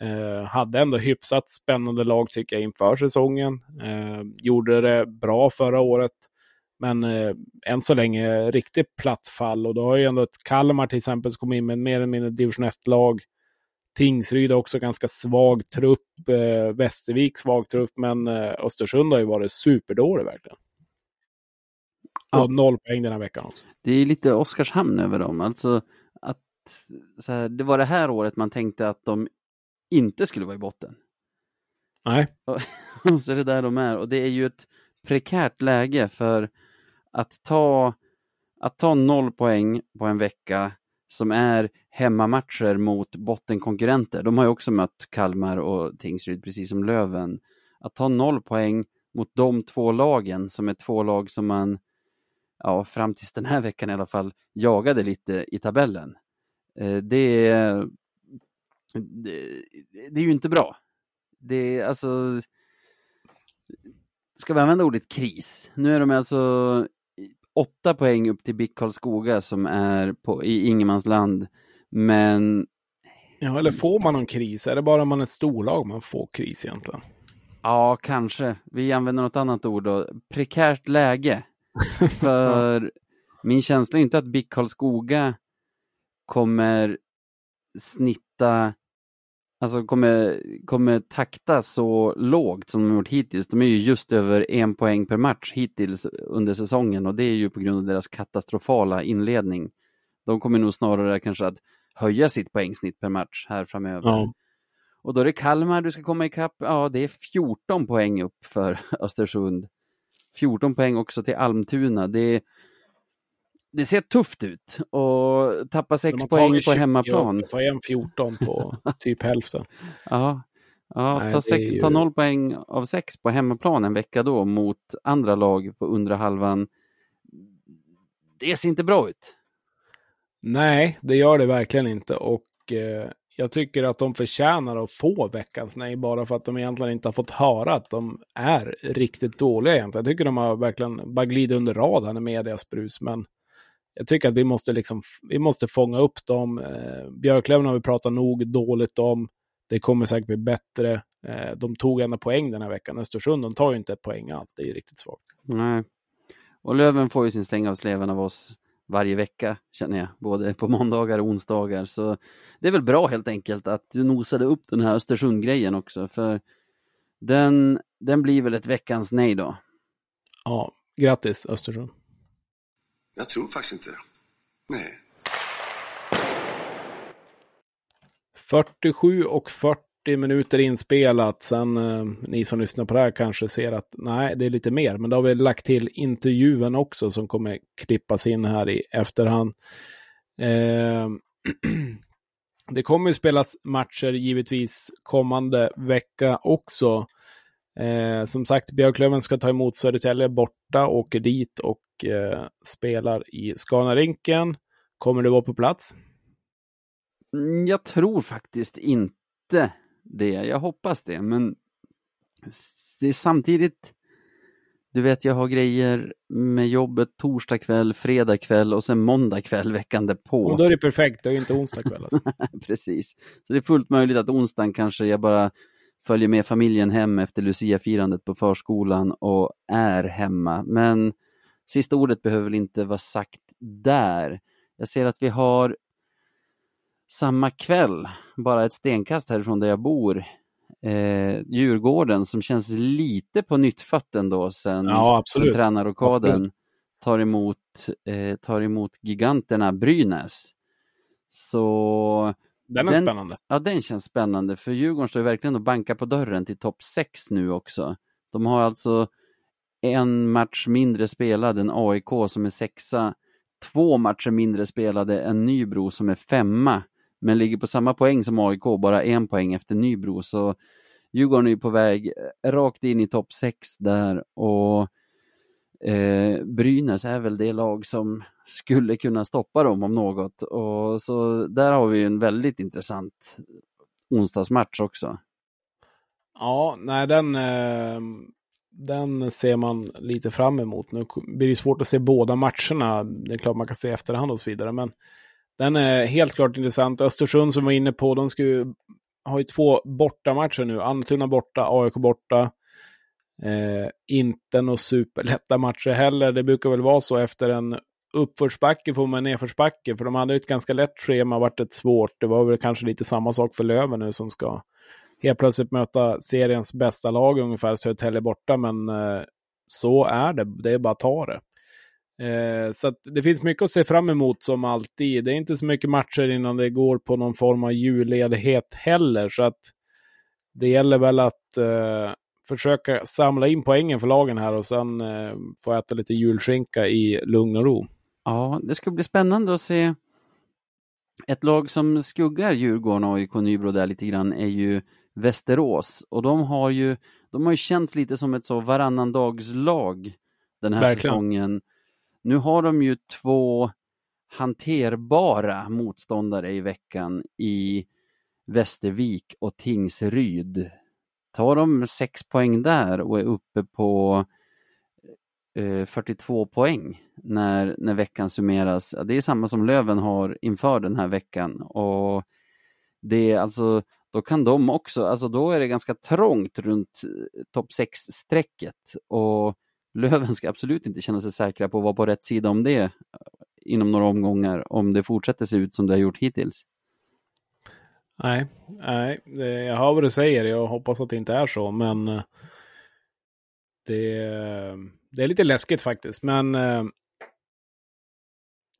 Eh, hade ändå hyfsat spännande lag tycker jag inför säsongen. Eh, gjorde det bra förra året. Men eh, än så länge riktigt platt fall och då har ju ändå ett Kalmar till exempel som kom in med mer eller mindre division 1-lag. Tingsryd har också ganska svag trupp. Eh, Västervik svag trupp, men eh, Östersund har ju varit superdålig verkligen. Och noll poäng den här veckan också. Det är lite Oskarshamn över dem. Alltså att här, det var det här året man tänkte att de inte skulle vara i botten. Nej. [LAUGHS] Och så är det där de är. Och det är ju ett prekärt läge för att ta, att ta noll poäng på en vecka som är hemmamatcher mot bottenkonkurrenter. De har ju också mött Kalmar och Tingsryd, precis som Löven. Att ta noll poäng mot de två lagen, som är två lag som man, ja, fram tills den här veckan i alla fall, jagade lite i tabellen. Eh, Det är, det, det är ju inte bra. Det är alltså, ska vi använda ordet kris? Nu är de alltså åtta poäng upp till BIK Karlskoga som är på, i ingenmansland. Men Ja, eller får man någon kris? Är det bara om man är storlag man får kris egentligen? ja, kanske. Vi använder något annat ord då. Prekärt läge. [LAUGHS] För min känsla är inte att BIK Karlskoga kommer snitta, alltså kommer, kommer takta så lågt som de gjort hittills. De är ju just över en poäng per match hittills under säsongen och det är ju på grund av deras katastrofala inledning. De kommer nog snarare kanske att höja sitt poängsnitt per match här framöver. Ja. Och då är det Kalmar du ska komma ikapp. Ja, det är 14 poäng upp för [LAUGHS] Östersund. 14 poäng också till Almtuna. Det, det ser tufft ut och tappa 6 De har poäng på 20 hemmaplan. Ta igen 14 på [LAUGHS] typ hälften. Ja, ja Nej, ta, sex, ju- ta 0 poäng av 6 på hemmaplan en vecka då mot andra lag på undre halvan. Det ser inte bra ut. Nej, det gör det verkligen inte. Och eh, jag tycker att de förtjänar att få veckans nej bara för att de egentligen inte har fått höra att de är riktigt dåliga egentligen. Jag tycker de har verkligen bara glidit under radarn i medias brus, men jag tycker att vi måste liksom, vi måste fånga upp dem. Eh, Björklöven har vi pratat nog dåligt om. Det kommer säkert bli bättre. Eh, de tog ändå poäng den här veckan. Östersund, de tar ju inte ett poäng alls. Det är ju riktigt svagt. Nej. Och Löven får ju sin släng av sleven av oss varje vecka, känner jag. Både på måndagar och onsdagar. Så det är väl bra helt enkelt att du nosade upp den här Östersund-grejen också. För den, den blir väl ett veckans nej då. Ja, grattis Östersund. Jag tror faktiskt inte. Nej. 47 och 40 40 minuter inspelat. Sen eh, ni som lyssnar på det här kanske ser att nej, det är lite mer. Men då har vi lagt till intervjun också som kommer klippas in här i efterhand. Eh, [CLEARS THROAT] det kommer ju spelas matcher givetvis kommande vecka också. Eh, som sagt, Björklöven ska ta emot Södertälje borta, åker dit och eh, spelar i Skanarinken. Kommer du vara på plats? Mm, jag tror faktiskt inte det. Jag hoppas det, men det är samtidigt du vet, jag har grejer med jobbet torsdag kväll, fredag kväll och sen måndag kväll veckan därpå. Och då är det perfekt, det är ju inte onsdag kväll. Alltså. [LAUGHS] Precis. Så det är fullt möjligt att onsdagen kanske jag bara följer med familjen hem efter Lucia-firandet på förskolan och är hemma. Men sista ordet behöver väl inte vara sagt där. Jag ser att vi har samma kväll, bara ett stenkast härifrån där jag bor, eh, Djurgården som känns lite på nytt fött ändå sen, Ja, sen tränarrokaden tar emot, eh, tar emot giganterna Brynäs. Så Den är Den- spännande. Ja, den känns spännande för Djurgården står verkligen och bankar på dörren till topp 6 nu också. De har alltså en match mindre spelad än AIK som är sexa, två matcher mindre spelade än Nybro som är femma, men ligger på samma poäng som AIK, bara en poäng efter Nybro. Så Djurgården är på väg eh, rakt in i topp 6 där och eh, Brynäs är väl det lag som skulle kunna stoppa dem om något. Och så där har vi en väldigt intressant onsdagsmatch också. Ja, nej, den, eh, den ser man lite fram emot. Nu blir det svårt att se båda matcherna. Det är klart man kan se i efterhand och så vidare, men den är helt klart intressant. Östersund som var inne på, de ska ju, har ju två bortamatcher nu. Almtuna borta, AIK borta. Eh, inte några superlätta matcher heller. Det brukar väl vara så efter en uppförsbacke får man en nedförsbacke, för de hade ju ett ganska lätt schema, varit ett svårt. Det var väl kanske lite samma sak för Löven nu som ska helt plötsligt möta seriens bästa lag ungefär, Södertälje borta, men eh, så är det. Det är bara att ta det. Eh, så det finns mycket att se fram emot som alltid. Det är inte så mycket matcher innan det går på någon form av julledighet heller, så att det gäller väl att eh, försöka samla in poängen för lagen här och sen eh, få äta lite julskinka i lugn och ro. Ja, det ska bli spännande att se. Ett lag som skuggar Djurgården och AIK Nybro där lite grann är ju Västerås och de har ju, de har ju känts lite som ett så varannandagslag den här Verkligen. säsongen. Nu har de ju två hanterbara motståndare i veckan i Västervik och Tingsryd. Tar de sex poäng där och är uppe på eh, 42 poäng när, när veckan summeras. Det är samma som Löven har inför den här veckan och det är alltså, då kan de också, alltså då är det ganska trångt runt eh, topp 6-strecket och Löven ska absolut inte känna sig säkra på att vara på rätt sida om det eh, inom några omgångar om det fortsätter se ut som det har gjort hittills. Nej, nej, jag hör vad du säger. Jag hoppas att det inte är så, men eh, det, det är lite läskigt faktiskt. Men eh,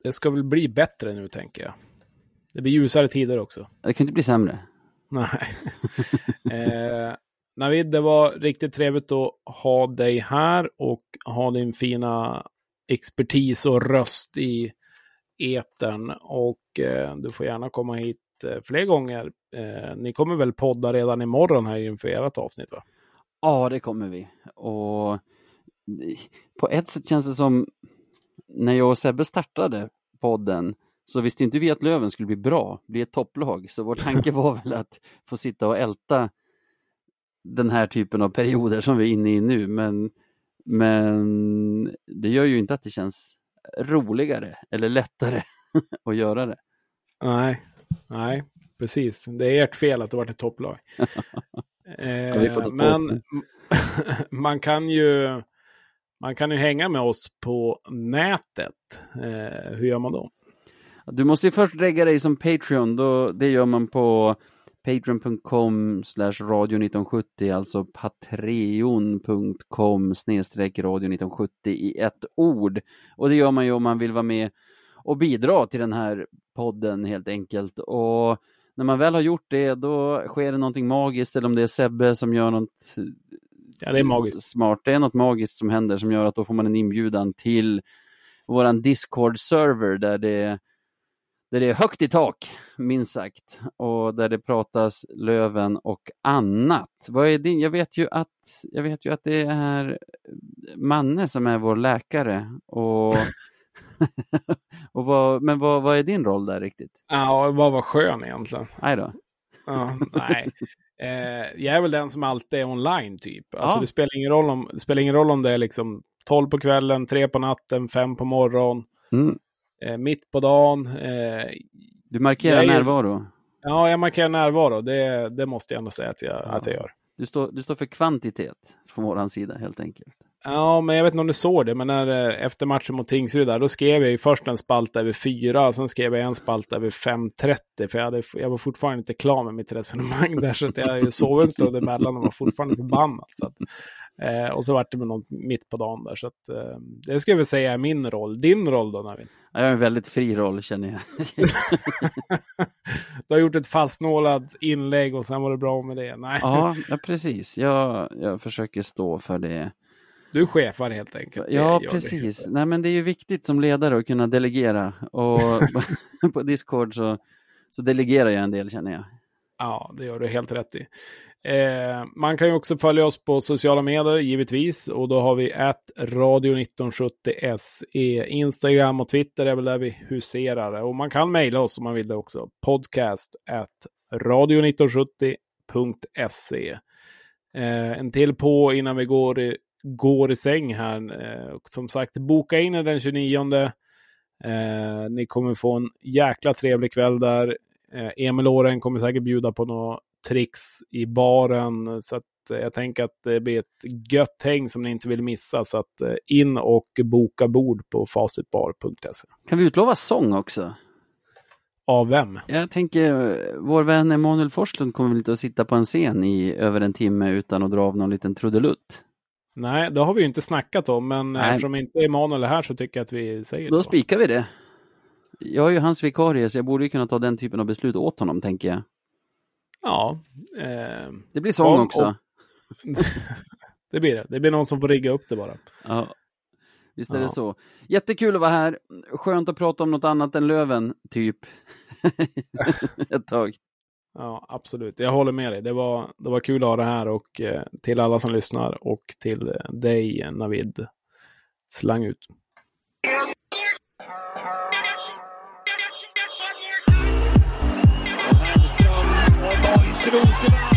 det ska väl bli bättre nu, tänker jag. Det blir ljusare tider också. Det kan inte bli sämre. Nej. [LAUGHS] eh, Navid, det var riktigt trevligt att ha dig här och ha din fina expertis och röst i etern. Och eh, du får gärna komma hit eh, fler gånger. Eh, ni kommer väl podda redan imorgon här inför ert avsnitt, va? Ja, det kommer vi. Och på ett sätt känns det som när jag och Sebbe startade podden så visste inte vi att Löven skulle bli bra, bli ett topplag. Så vår tanke [LAUGHS] var väl att få sitta och älta den här typen av perioder som vi är inne i nu. Men, men det gör ju inte att det känns roligare eller lättare [LAUGHS] att göra det. Nej, nej, precis. Det är ert fel att det varit ett topplag. [LAUGHS] Eh, får ta men [LAUGHS] man kan ju man kan ju hänga med oss på nätet. Eh, hur gör man då? Du måste ju först regga dig som Patreon. Då, det gör man på patreon.com slash radio 1970, alltså patreon.com snedstreck radio 1970 i ett ord. Och det gör man ju om man vill vara med och bidra till den här podden helt enkelt. Och när man väl har gjort det, då sker det någonting magiskt, eller om det är Sebbe som gör något Ja, det är magiskt. smart. Det är något magiskt som händer som gör att då får man en inbjudan till våran Discord-server där det, där det är högt i tak, minst sagt, och där det pratas Löven och annat. Vad är din? Jag vet ju att, jag vet ju att det är Manne som är vår läkare och, [LAUGHS] och vad, men vad, vad är din roll där riktigt? Ja, vad var skön egentligen. Nej då. Ja, nej. Eh, jag är väl den som alltid är online typ. Alltså Ja. det, spelar ingen roll om, det spelar ingen roll om det är liksom 12 på kvällen, 3 på natten, 5 på morgonen, Mm. Eh, mitt på dagen. Eh, Du markerar Jag är- närvaro. ja, jag markerar närvaro. Det, det måste jag ändå säga att jag, att jag gör. Du står, du står för kvantitet från våran sida helt enkelt. Ja, men jag vet inte om du såg det, men när, eh, efter matchen mot Tingsryd där, då skrev jag ju först en spalt över 4, sen skrev jag en spalt över 5.30, för jag, hade, jag var fortfarande inte klar med mitt resonemang [LAUGHS] där, så att jag sov en stund emellan och var fortfarande förbannad. Så att, eh, och så vart det med något mitt på dagen där, så att eh, det skulle jag väl säga är min roll. Din roll då, Navid? Jag har en väldigt fri roll känner jag. [LAUGHS] Du har gjort ett fastnålat inlägg och sen var det bra med det. Nej, ja, ja, precis. Jag, jag försöker stå för det. Du chefar helt enkelt. Ja, precis. Nej, men det är ju viktigt som ledare att kunna delegera. Och [LAUGHS] [LAUGHS] på Discord så, så delegerar jag en del känner jag. Ja, det gör du helt rätt i. Eh, man kan ju också följa oss på sociala medier, givetvis. Och då har vi att radio 1970 SE. Instagram och Twitter är väl där vi huserar. Och man kan mejla oss om man vill det också. Podcast at radio1970.se. Eh, en till på innan vi går går i säng här. Eh, och som sagt, boka in er den 29. Eh, ni kommer få en jäkla trevlig kväll där. Eh, Emil Åren kommer säkert bjuda på några tricks i baren. Så att eh, jag tänker att det blir ett gött häng som ni inte vill missa. Så att eh, in och boka bord på facitbar.se. Kan vi utlova sång också? Av vem? Jag tänker, vår vän Emanuel Forslund kommer väl inte att sitta på en scen i över en timme utan att dra av någon liten trudelutt. Nej, det har vi ju inte snackat om. Men Nej. eftersom inte Emanuel är här så tycker jag att vi säger Då det. spikar vi det. Jag är ju hans vikarie så jag borde ju kunna ta den typen av beslut åt honom tänker jag. Ja. Eh, Det blir sång också. om- [LAUGHS] det blir det. Det blir någon som får rigga upp det bara. Ja. Visst är Ja. det så. Jättekul att vara här. Skönt att prata om något annat än Löven, typ. [LAUGHS] Ett tag. Ja, absolut. Jag håller med dig. Det var, det var kul att ha det här och eh, till alla som lyssnar och till eh, dig eh, Navid. Slang ut. Ström.